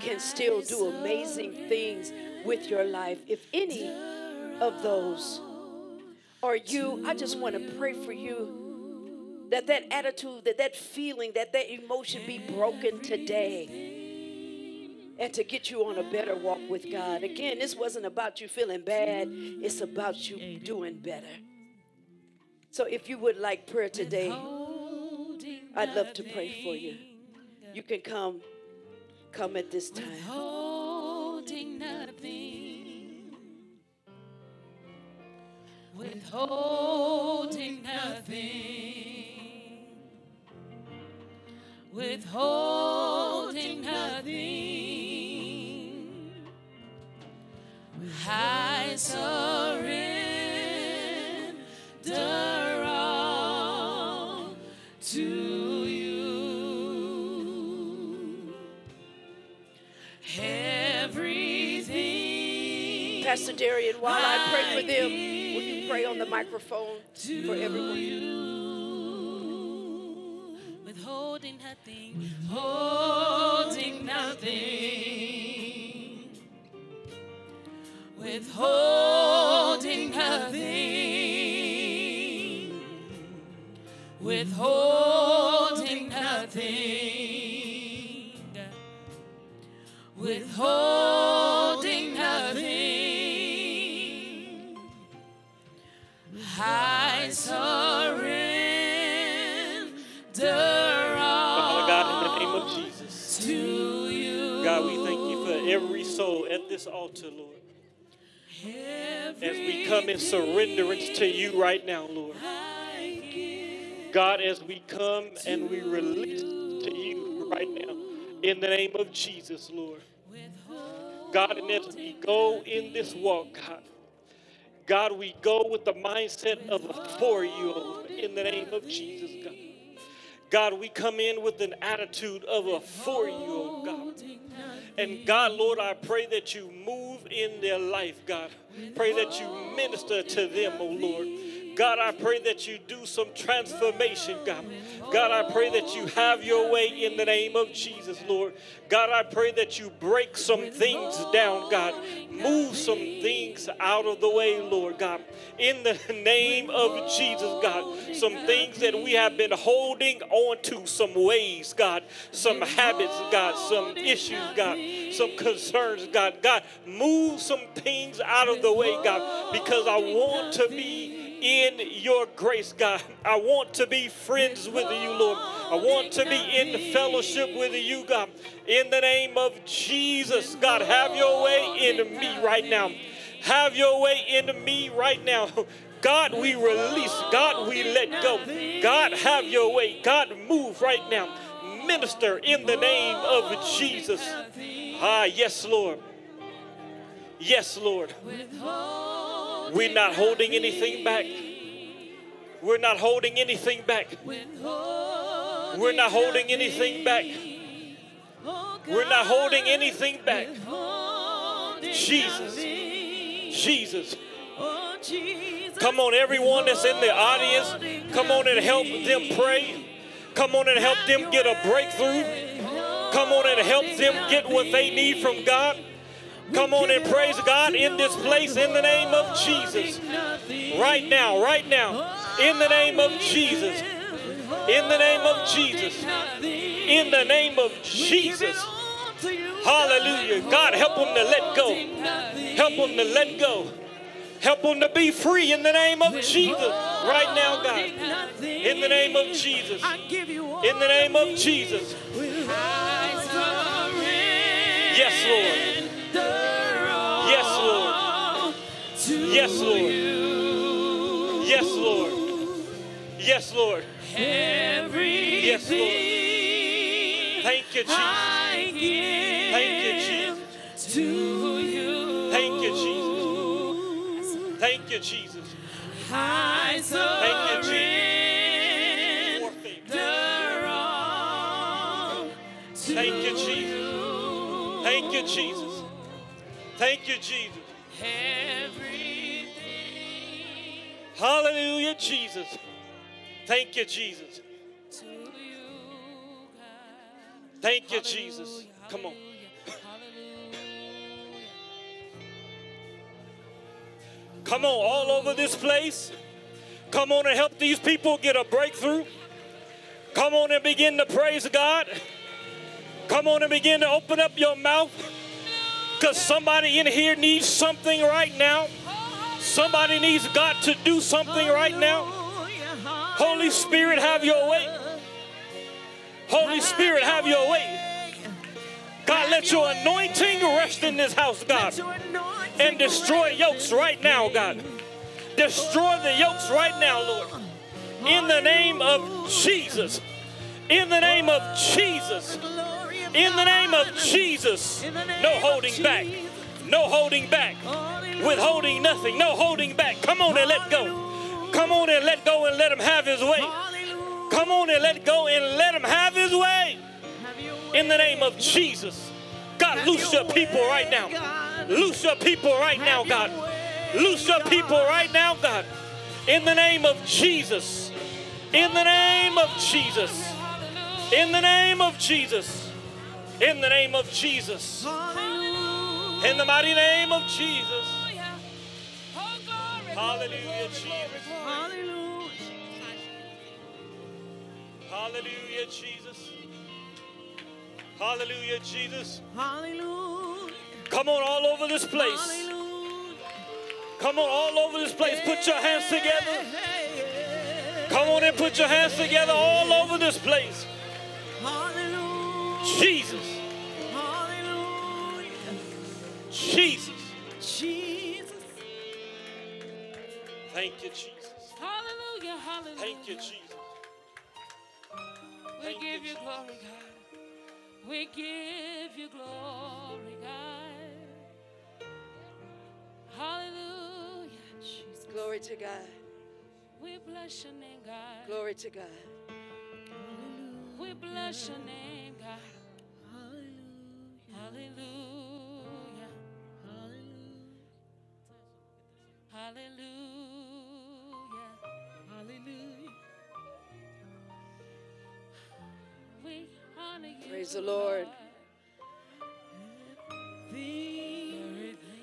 can still do amazing things with your life. If any of those are you, I just want to pray for you that that attitude, that that feeling, that that emotion be broken today. And to get you on a better walk with God. Again, this wasn't about you feeling bad, it's about you doing better. So if you would like prayer today, I'd love to pray for you. You can come come at this time. Withholding nothing. Withholding nothing. Withholding nothing. With I surrender Pastor Darian, while I pray for them, will you pray on the microphone for everyone? Withholding nothing. Withholding nothing. Withholding nothing. Withholding nothing. Withholding I surrender Father God, in the all name of Jesus. to you. God, we thank you for every soul at this altar, Lord. As we come in surrenderance to you right now, Lord. God, as we come and we release to you right now, in the name of Jesus, Lord. God, and as we go in this walk, God, God, we go with the mindset of for you, in the name of Jesus, God. God, we come in with an attitude of a for you, oh God. And God, Lord, I pray that you move in their life, God. Pray that you minister to them, oh Lord. God, I pray that you do some transformation, God. God, I pray that you have your way in the name of Jesus, Lord. God, I pray that you break some things down, God. Move some things out of the way, Lord God. In the name of Jesus, God. Some things that we have been holding on to, some ways, God. Some habits, God. Some issues, God. Some concerns, God. God, move some things out of the way, God, because I want to be in your grace, God. I want to be friends with you, Lord. I want to be in fellowship with you, God. In the name of Jesus, God, have your way in me right now. Have your way in me right now. God, we release. God, we let go. God, have your way. God, move right now. Minister in the name of Jesus. Ah, yes, Lord. Yes, Lord. We're not holding anything back. We're not holding anything back. We're not holding anything back. We're not holding anything back. Jesus. Jesus. Come on, everyone that's in the audience, come on and help them pray. Come on and help them get a breakthrough. Come on and help them get what they need from God. Come on and praise God in this place in the name of Jesus. Right now, right now, in the name of Jesus. In the name of Jesus. In the name of Jesus. Hallelujah. God, help them to let go. Help them to let go. Help them to be free in the name of Jesus. Right now, God. In the name of Jesus. In the name of Jesus. Yes, Lord. Yes, Lord. Yes, Lord. Yes, Lord. Yes, Lord. Thank you, Jesus. Thank you, Jesus. Thank you, Jesus. Thank you, Jesus. I Thank you, surrender More things. all to Thank you, Jesus. Thank you, Jesus. Thank you, Jesus. Hallelujah, Jesus. Thank you, Jesus. Thank you, Jesus. Come on. Come on, all over this place. Come on and help these people get a breakthrough. Come on and begin to praise God. Come on and begin to open up your mouth. Because somebody in here needs something right now. Somebody needs God to do something right now. Holy Spirit, have your way. Holy Spirit, have your way. God, let your anointing rest in this house, God. And destroy yokes right now, God. Destroy the yokes right now, Lord. In the name of Jesus. In the name of Jesus. In the name of Jesus. No holding back. No holding back. Withholding nothing. No holding back. Come on and let go. Come on and let go and let him have his way. Come on and let go and let him have his way. In the name of Jesus. God, loose your people right now. Loose your people right now, God. Loose your people right now, God. In the name of Jesus. In the name of Jesus. In the name of Jesus. In the name of Jesus. In the mighty name of Jesus. Hallelujah, Jesus. Hallelujah, Hallelujah, Jesus. Hallelujah, Jesus. Hallelujah. Come on, all over this place. Come on, all over this place. Put your hands together. Come on and put your hands together all over this place. Hallelujah. Jesus. Hallelujah. Jesus. Jesus. Thank you, Jesus. Hallelujah, hallelujah. Thank you, Jesus. We Thank give you Jesus. glory, God. We give you glory, God. Hallelujah, Jesus. Glory to God. We bless your name, God. Glory to God. We bless your name, God. Hallelujah. Hallelujah. Hallelujah. We honor you. Praise the Lord.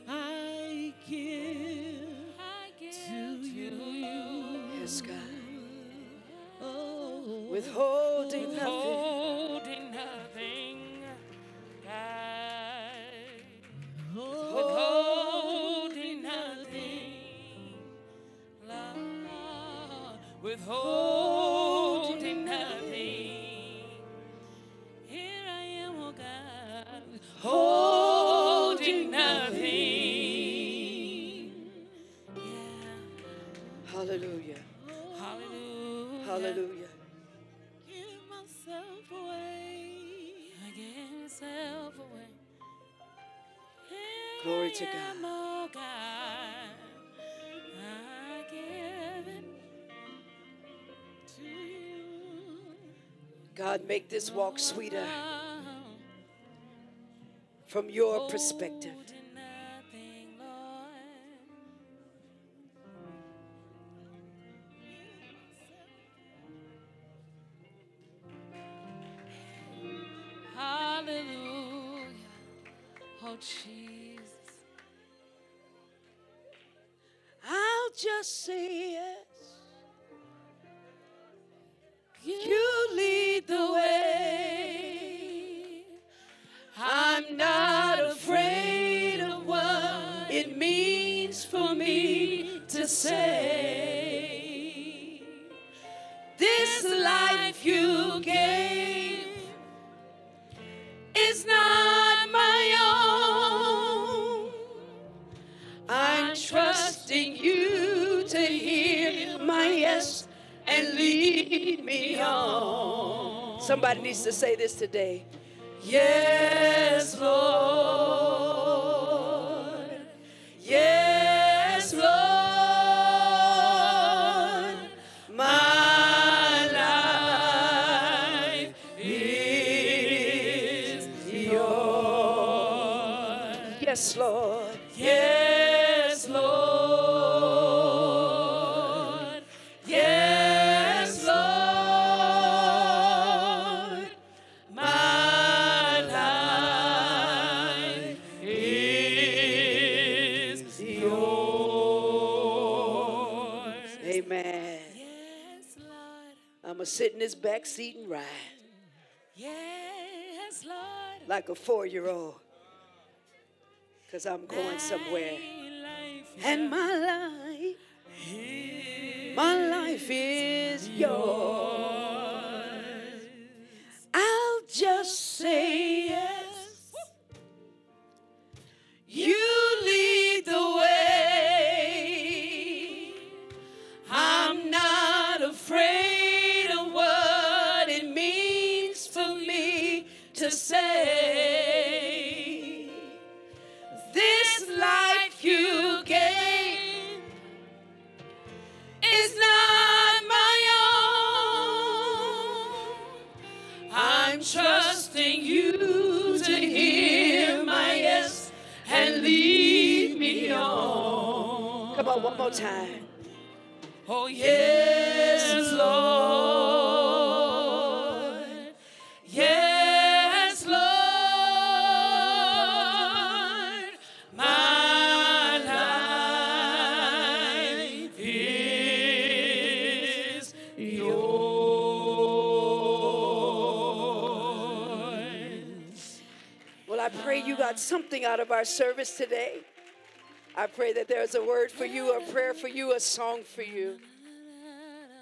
I give, I give to you. Yes, God. Withholding nothing. Withholding nothing. Here I am, oh God. Holding nothing. Yeah. Hallelujah. Hallelujah. Hallelujah. Give myself away. I give myself away. Glory to God. God, make this walk sweeter from your perspective. Needs to say this today. Yes, Lord. like a four-year-old. Cause I'm going somewhere. And my life, my life is yours. Got something out of our service today. I pray that there's a word for you, a prayer for you, a song for you,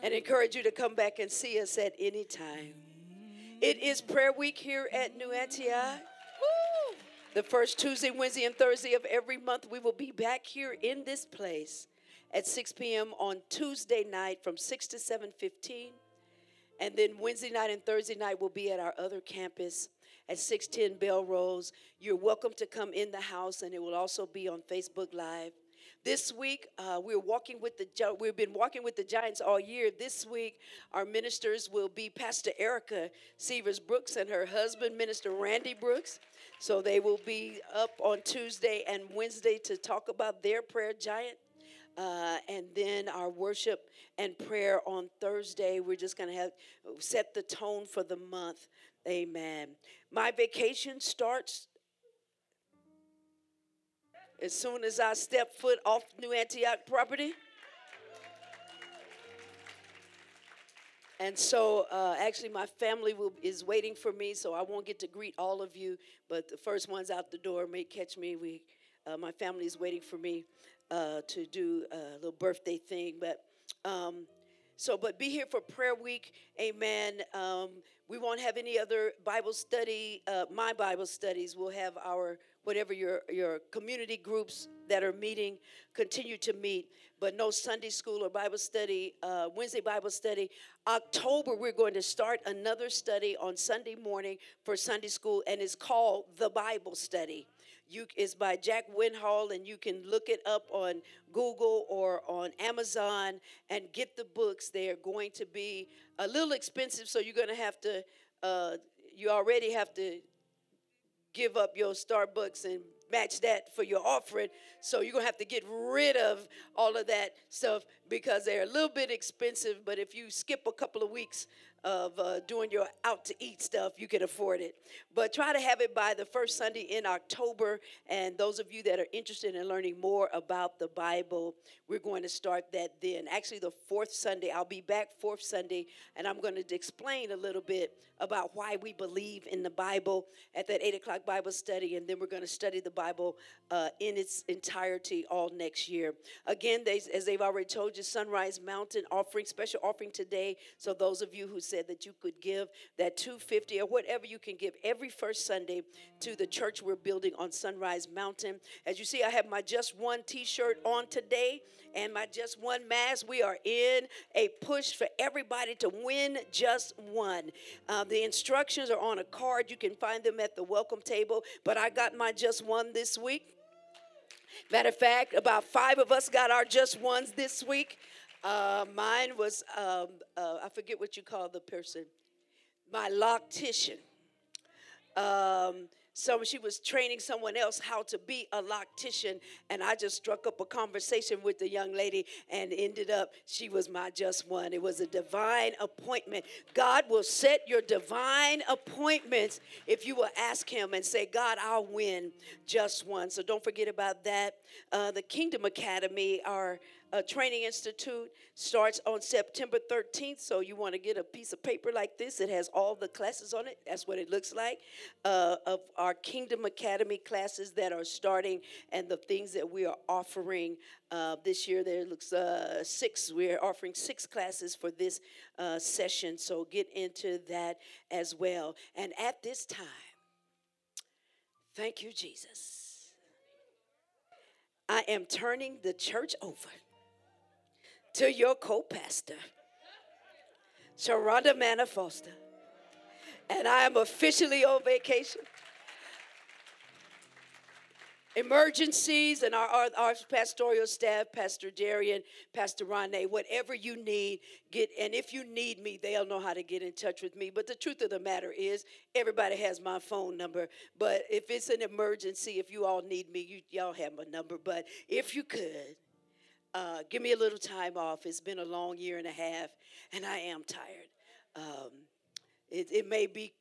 and encourage you to come back and see us at any time. It is prayer week here at New Antioch. The first Tuesday, Wednesday, and Thursday of every month, we will be back here in this place at 6 p.m. on Tuesday night from 6 to 7:15. And then Wednesday night and Thursday night we'll be at our other campus at 610 Belrose. You're welcome to come in the house, and it will also be on Facebook Live. This week, uh, we're walking with the we've been walking with the Giants all year. This week, our ministers will be Pastor Erica Severs Brooks and her husband, Minister Randy Brooks. So they will be up on Tuesday and Wednesday to talk about their prayer giant. Uh, and then our worship and prayer on Thursday. We're just going to have set the tone for the month. Amen. My vacation starts as soon as I step foot off New Antioch property. And so, uh, actually, my family will, is waiting for me, so I won't get to greet all of you. But the first ones out the door may catch me. We, uh, my family is waiting for me uh, to do a little birthday thing. But um, so, but be here for prayer week, Amen. Um, we won't have any other Bible study. Uh, my Bible studies. We'll have our whatever your your community groups that are meeting continue to meet, but no Sunday school or Bible study. Uh, Wednesday Bible study. October we're going to start another study on Sunday morning for Sunday school, and it's called the Bible Study. You, it's by Jack Winhall, and you can look it up on Google or on Amazon and get the books. They are going to be a little expensive, so you're going to have to. Uh, you already have to give up your Starbucks and match that for your offering. So you're gonna have to get rid of all of that stuff because they're a little bit expensive. But if you skip a couple of weeks of uh, doing your out to eat stuff, you can afford it. But try to have it by the first Sunday in October. And those of you that are interested in learning more about the Bible, we're going to start that then. Actually, the fourth Sunday, I'll be back fourth Sunday, and I'm going to explain a little bit about why we believe in the Bible at that 8 o'clock Bible study. And then we're going to study the Bible uh, in its entirety all next year. Again, they, as they've already told Sunrise Mountain offering, special offering today. So those of you who said that you could give that 250 or whatever you can give every first Sunday to the church we're building on Sunrise Mountain. As you see, I have my Just One t-shirt on today and my Just One mask. We are in a push for everybody to win just one. Uh, the instructions are on a card. You can find them at the welcome table. But I got my Just One this week. Matter of fact, about five of us got our Just Ones this week. Uh, mine was, um, uh, I forget what you call the person, my loctician. Um, so she was training someone else how to be a loctician, and I just struck up a conversation with the young lady, and ended up she was my just one. It was a divine appointment. God will set your divine appointments if you will ask Him and say, "God, I'll win just one." So don't forget about that. Uh, the Kingdom Academy, our uh, Training Institute starts on September 13th. So you want to get a piece of paper like this. It has all the classes on it. That's what it looks like. Uh, of our Kingdom Academy classes that are starting and the things that we are offering uh, this year. There looks uh, six. We're offering six classes for this uh, session. So get into that as well. And at this time, thank you, Jesus. I am turning the church over to your co pastor, Sharonda Manna Foster. And I am officially on vacation. Emergencies and our, our, our pastoral staff, Pastor Darian, Pastor Ronnie, whatever you need, get and if you need me, they'll know how to get in touch with me. But the truth of the matter is, everybody has my phone number. But if it's an emergency, if you all need me, you y'all have my number. But if you could, uh, give me a little time off. It's been a long year and a half, and I am tired. Um, it, it, may be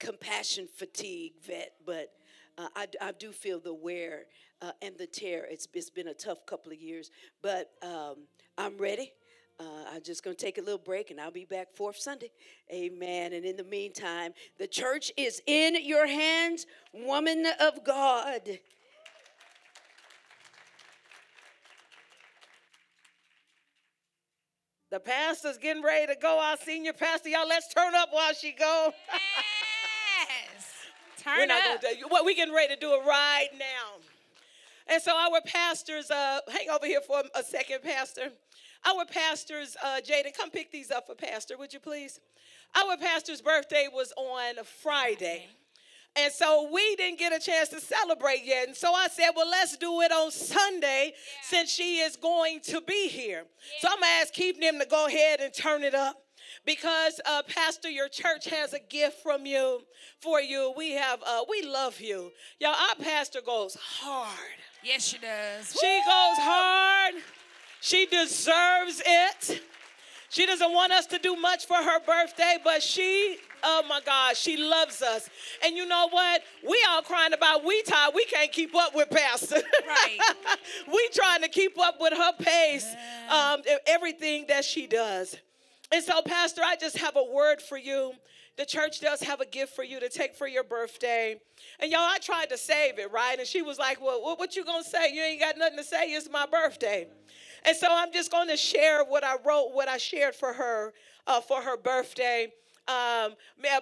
compassion fatigue, vet, but uh, I, I, do feel the wear uh, and the tear. It's, it's been a tough couple of years, but um, I'm ready. Uh, I'm just going to take a little break and I'll be back fourth Sunday. Amen. And in the meantime, the church is in your hands, woman of God. The pastor's getting ready to go. Our senior pastor, y'all, let's turn up while she go. Yes. Turn We're not up. Gonna do, well, we're getting ready to do it right now. And so our pastors, uh, hang over here for a second, Pastor. Our pastors, uh, Jaden, come pick these up for Pastor, would you please? Our pastor's birthday was on Friday. And so we didn't get a chance to celebrate yet. And so I said, well, let's do it on Sunday yeah. since she is going to be here. Yeah. So I'm going to ask Keith them to go ahead and turn it up because uh, pastor your church has a gift from you for you we have uh, we love you y'all our pastor goes hard yes she does she Woo! goes hard she deserves it she doesn't want us to do much for her birthday but she Oh my God, she loves us. And you know what? We all crying about we tired. We can't keep up with Pastor. Right. we trying to keep up with her pace, um, everything that she does. And so, Pastor, I just have a word for you. The church does have a gift for you to take for your birthday. And y'all, I tried to save it, right? And she was like, Well, what you gonna say? You ain't got nothing to say. It's my birthday. And so I'm just gonna share what I wrote, what I shared for her uh, for her birthday. Um,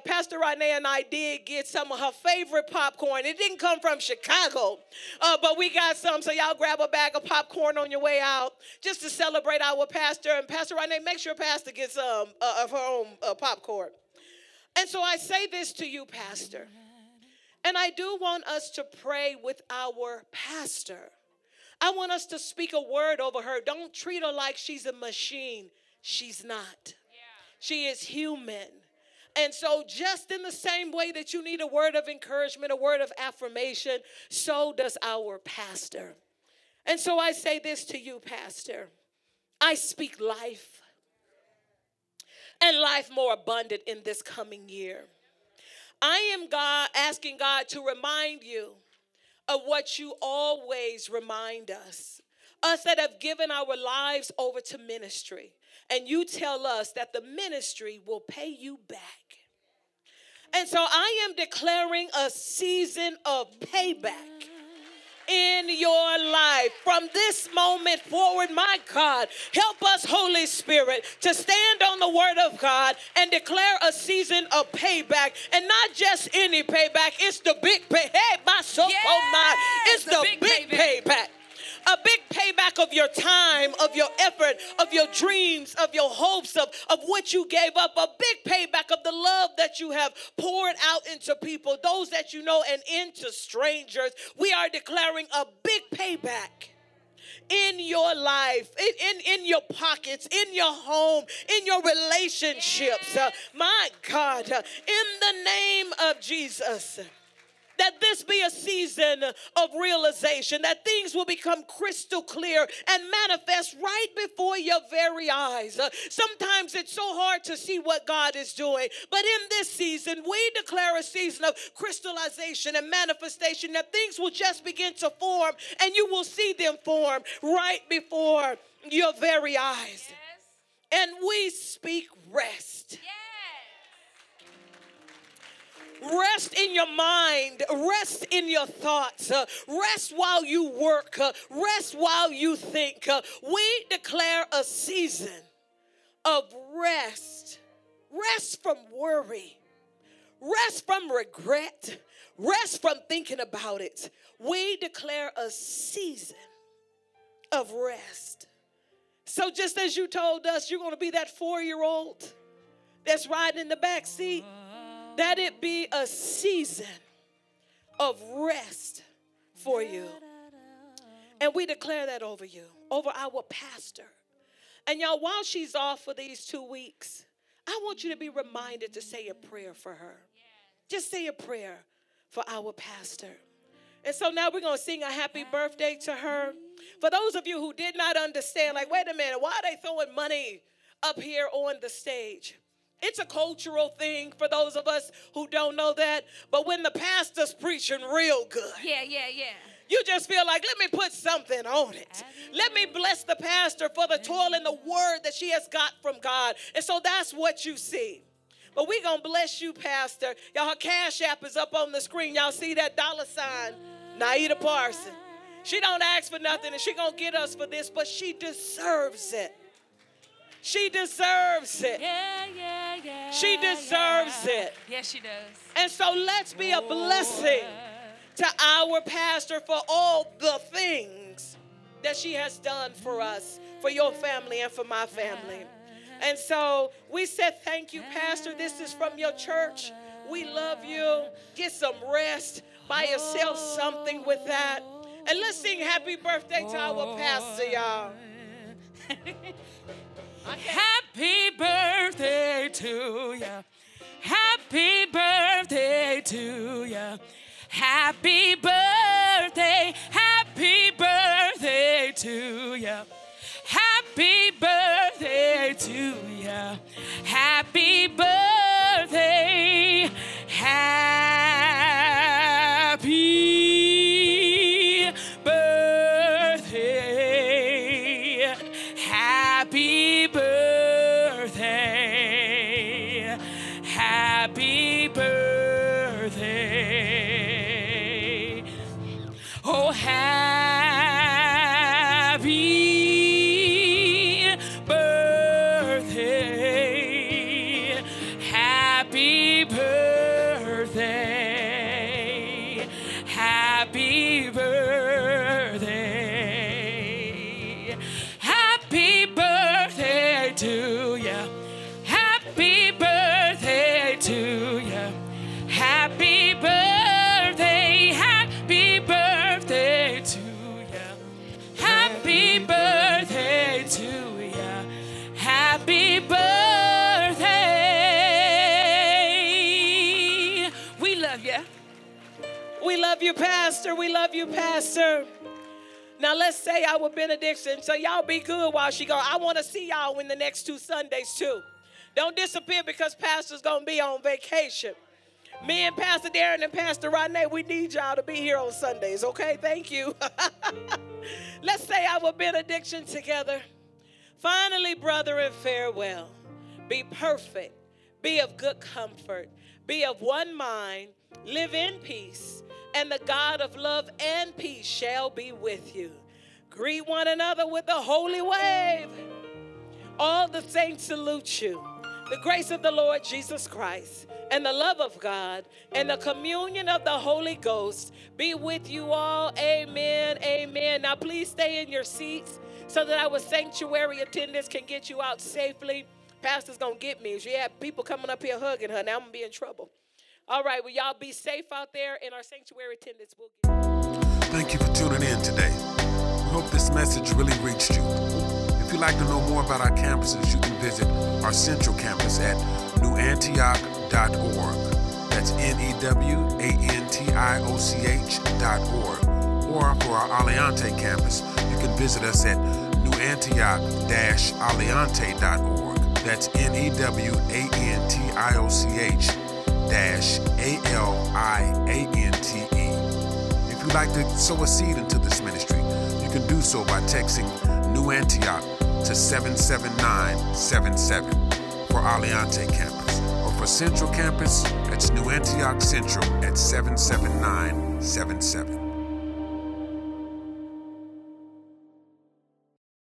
Pastor Renee and I did get some of her favorite popcorn. It didn't come from Chicago, uh, but we got some. So y'all grab a bag of popcorn on your way out just to celebrate our pastor. And Pastor Renee, make sure Pastor gets some uh, of her own uh, popcorn. And so I say this to you, Pastor. And I do want us to pray with our pastor. I want us to speak a word over her. Don't treat her like she's a machine. She's not. Yeah. She is human. And so, just in the same way that you need a word of encouragement, a word of affirmation, so does our pastor. And so, I say this to you, Pastor I speak life and life more abundant in this coming year. I am God asking God to remind you of what you always remind us. Us that have given our lives over to ministry and you tell us that the ministry will pay you back. And so I am declaring a season of payback in your life from this moment forward. My God, help us, Holy Spirit, to stand on the word of God and declare a season of payback. And not just any payback, it's the big pay. Hey, my soul, yes, oh my, it's the, the big, big payback. payback a big payback of your time, of your effort, of your dreams, of your hopes, of, of what you gave up, a big payback of the love that you have poured out into people, those that you know, and into strangers. We are declaring a big payback in your life, in, in, in your pockets, in your home, in your relationships. Uh, my God, uh, in the name of Jesus that this be a season of realization, that things will become crystal clear and manifest right before your very eyes. Uh, sometimes it's so hard to see what God is doing, but in this season, we declare a season of crystallization and manifestation that things will just begin to form and you will see them form right before your very eyes. Yes. And we speak rest. Yes. Rest in your mind, rest in your thoughts, uh, rest while you work, uh, rest while you think. Uh, we declare a season of rest, rest from worry, rest from regret, rest from thinking about it. We declare a season of rest. So, just as you told us, you're going to be that four year old that's riding in the back seat that it be a season of rest for you. And we declare that over you, over our pastor. And y'all, while she's off for these two weeks, I want you to be reminded to say a prayer for her. Just say a prayer for our pastor. And so now we're going to sing a happy birthday to her. For those of you who did not understand, like, wait a minute, why are they throwing money up here on the stage? It's a cultural thing for those of us who don't know that. But when the pastor's preaching real good, Yeah, yeah, yeah. you just feel like, let me put something on it. Let me bless the pastor for the toil and the word that she has got from God. And so that's what you see. But we going to bless you, Pastor. Y'all, her cash app is up on the screen. Y'all see that dollar sign? Naida Parson. She don't ask for nothing and she going to get us for this, but she deserves it. She deserves it. Yeah, yeah, yeah. She deserves yeah. it. Yes, she does. And so let's be a blessing to our pastor for all the things that she has done for us, for your family, and for my family. And so we said, Thank you, Pastor. This is from your church. We love you. Get some rest. Buy yourself something with that. And let's sing happy birthday to our pastor, y'all. Happy birthday to ya. Happy birthday to ya. Happy birthday. Happy birthday to ya. Happy birthday to ya. Happy birthday. Happy Happy birthday. You, Pastor. Now let's say our benediction. So y'all be good while she go. I want to see y'all in the next two Sundays too. Don't disappear because Pastor's gonna be on vacation. Me and Pastor Darren and Pastor Rodney, we need y'all to be here on Sundays, okay? Thank you. let's say our benediction together. Finally, brother, brethren, farewell. Be perfect, be of good comfort, be of one mind, live in peace, and the God of love and peace shall be with you. Greet one another with a holy wave. All the saints salute you. The grace of the Lord Jesus Christ and the love of God and the communion of the Holy Ghost be with you all. Amen. Amen. Now, please stay in your seats so that our sanctuary attendants can get you out safely. Pastor's gonna get me. She had people coming up here hugging her. Now I'm gonna be in trouble. All right, well, y'all be safe out there, and our sanctuary attendants will Thank you for tuning in today. We hope this message really reached you. If you'd like to know more about our campuses, you can visit our central campus at newantioch.org. That's N E W A N T I O C H dot org. Or for our Aliante campus, you can visit us at newantioch-aliante.org. That's N E W A N T I O C H a-L-I-A-N-T-E. If you'd like to sow a seed into this ministry, you can do so by texting New Antioch to 77977 for Aliante campus or for Central campus, it's New Antioch Central at 77977.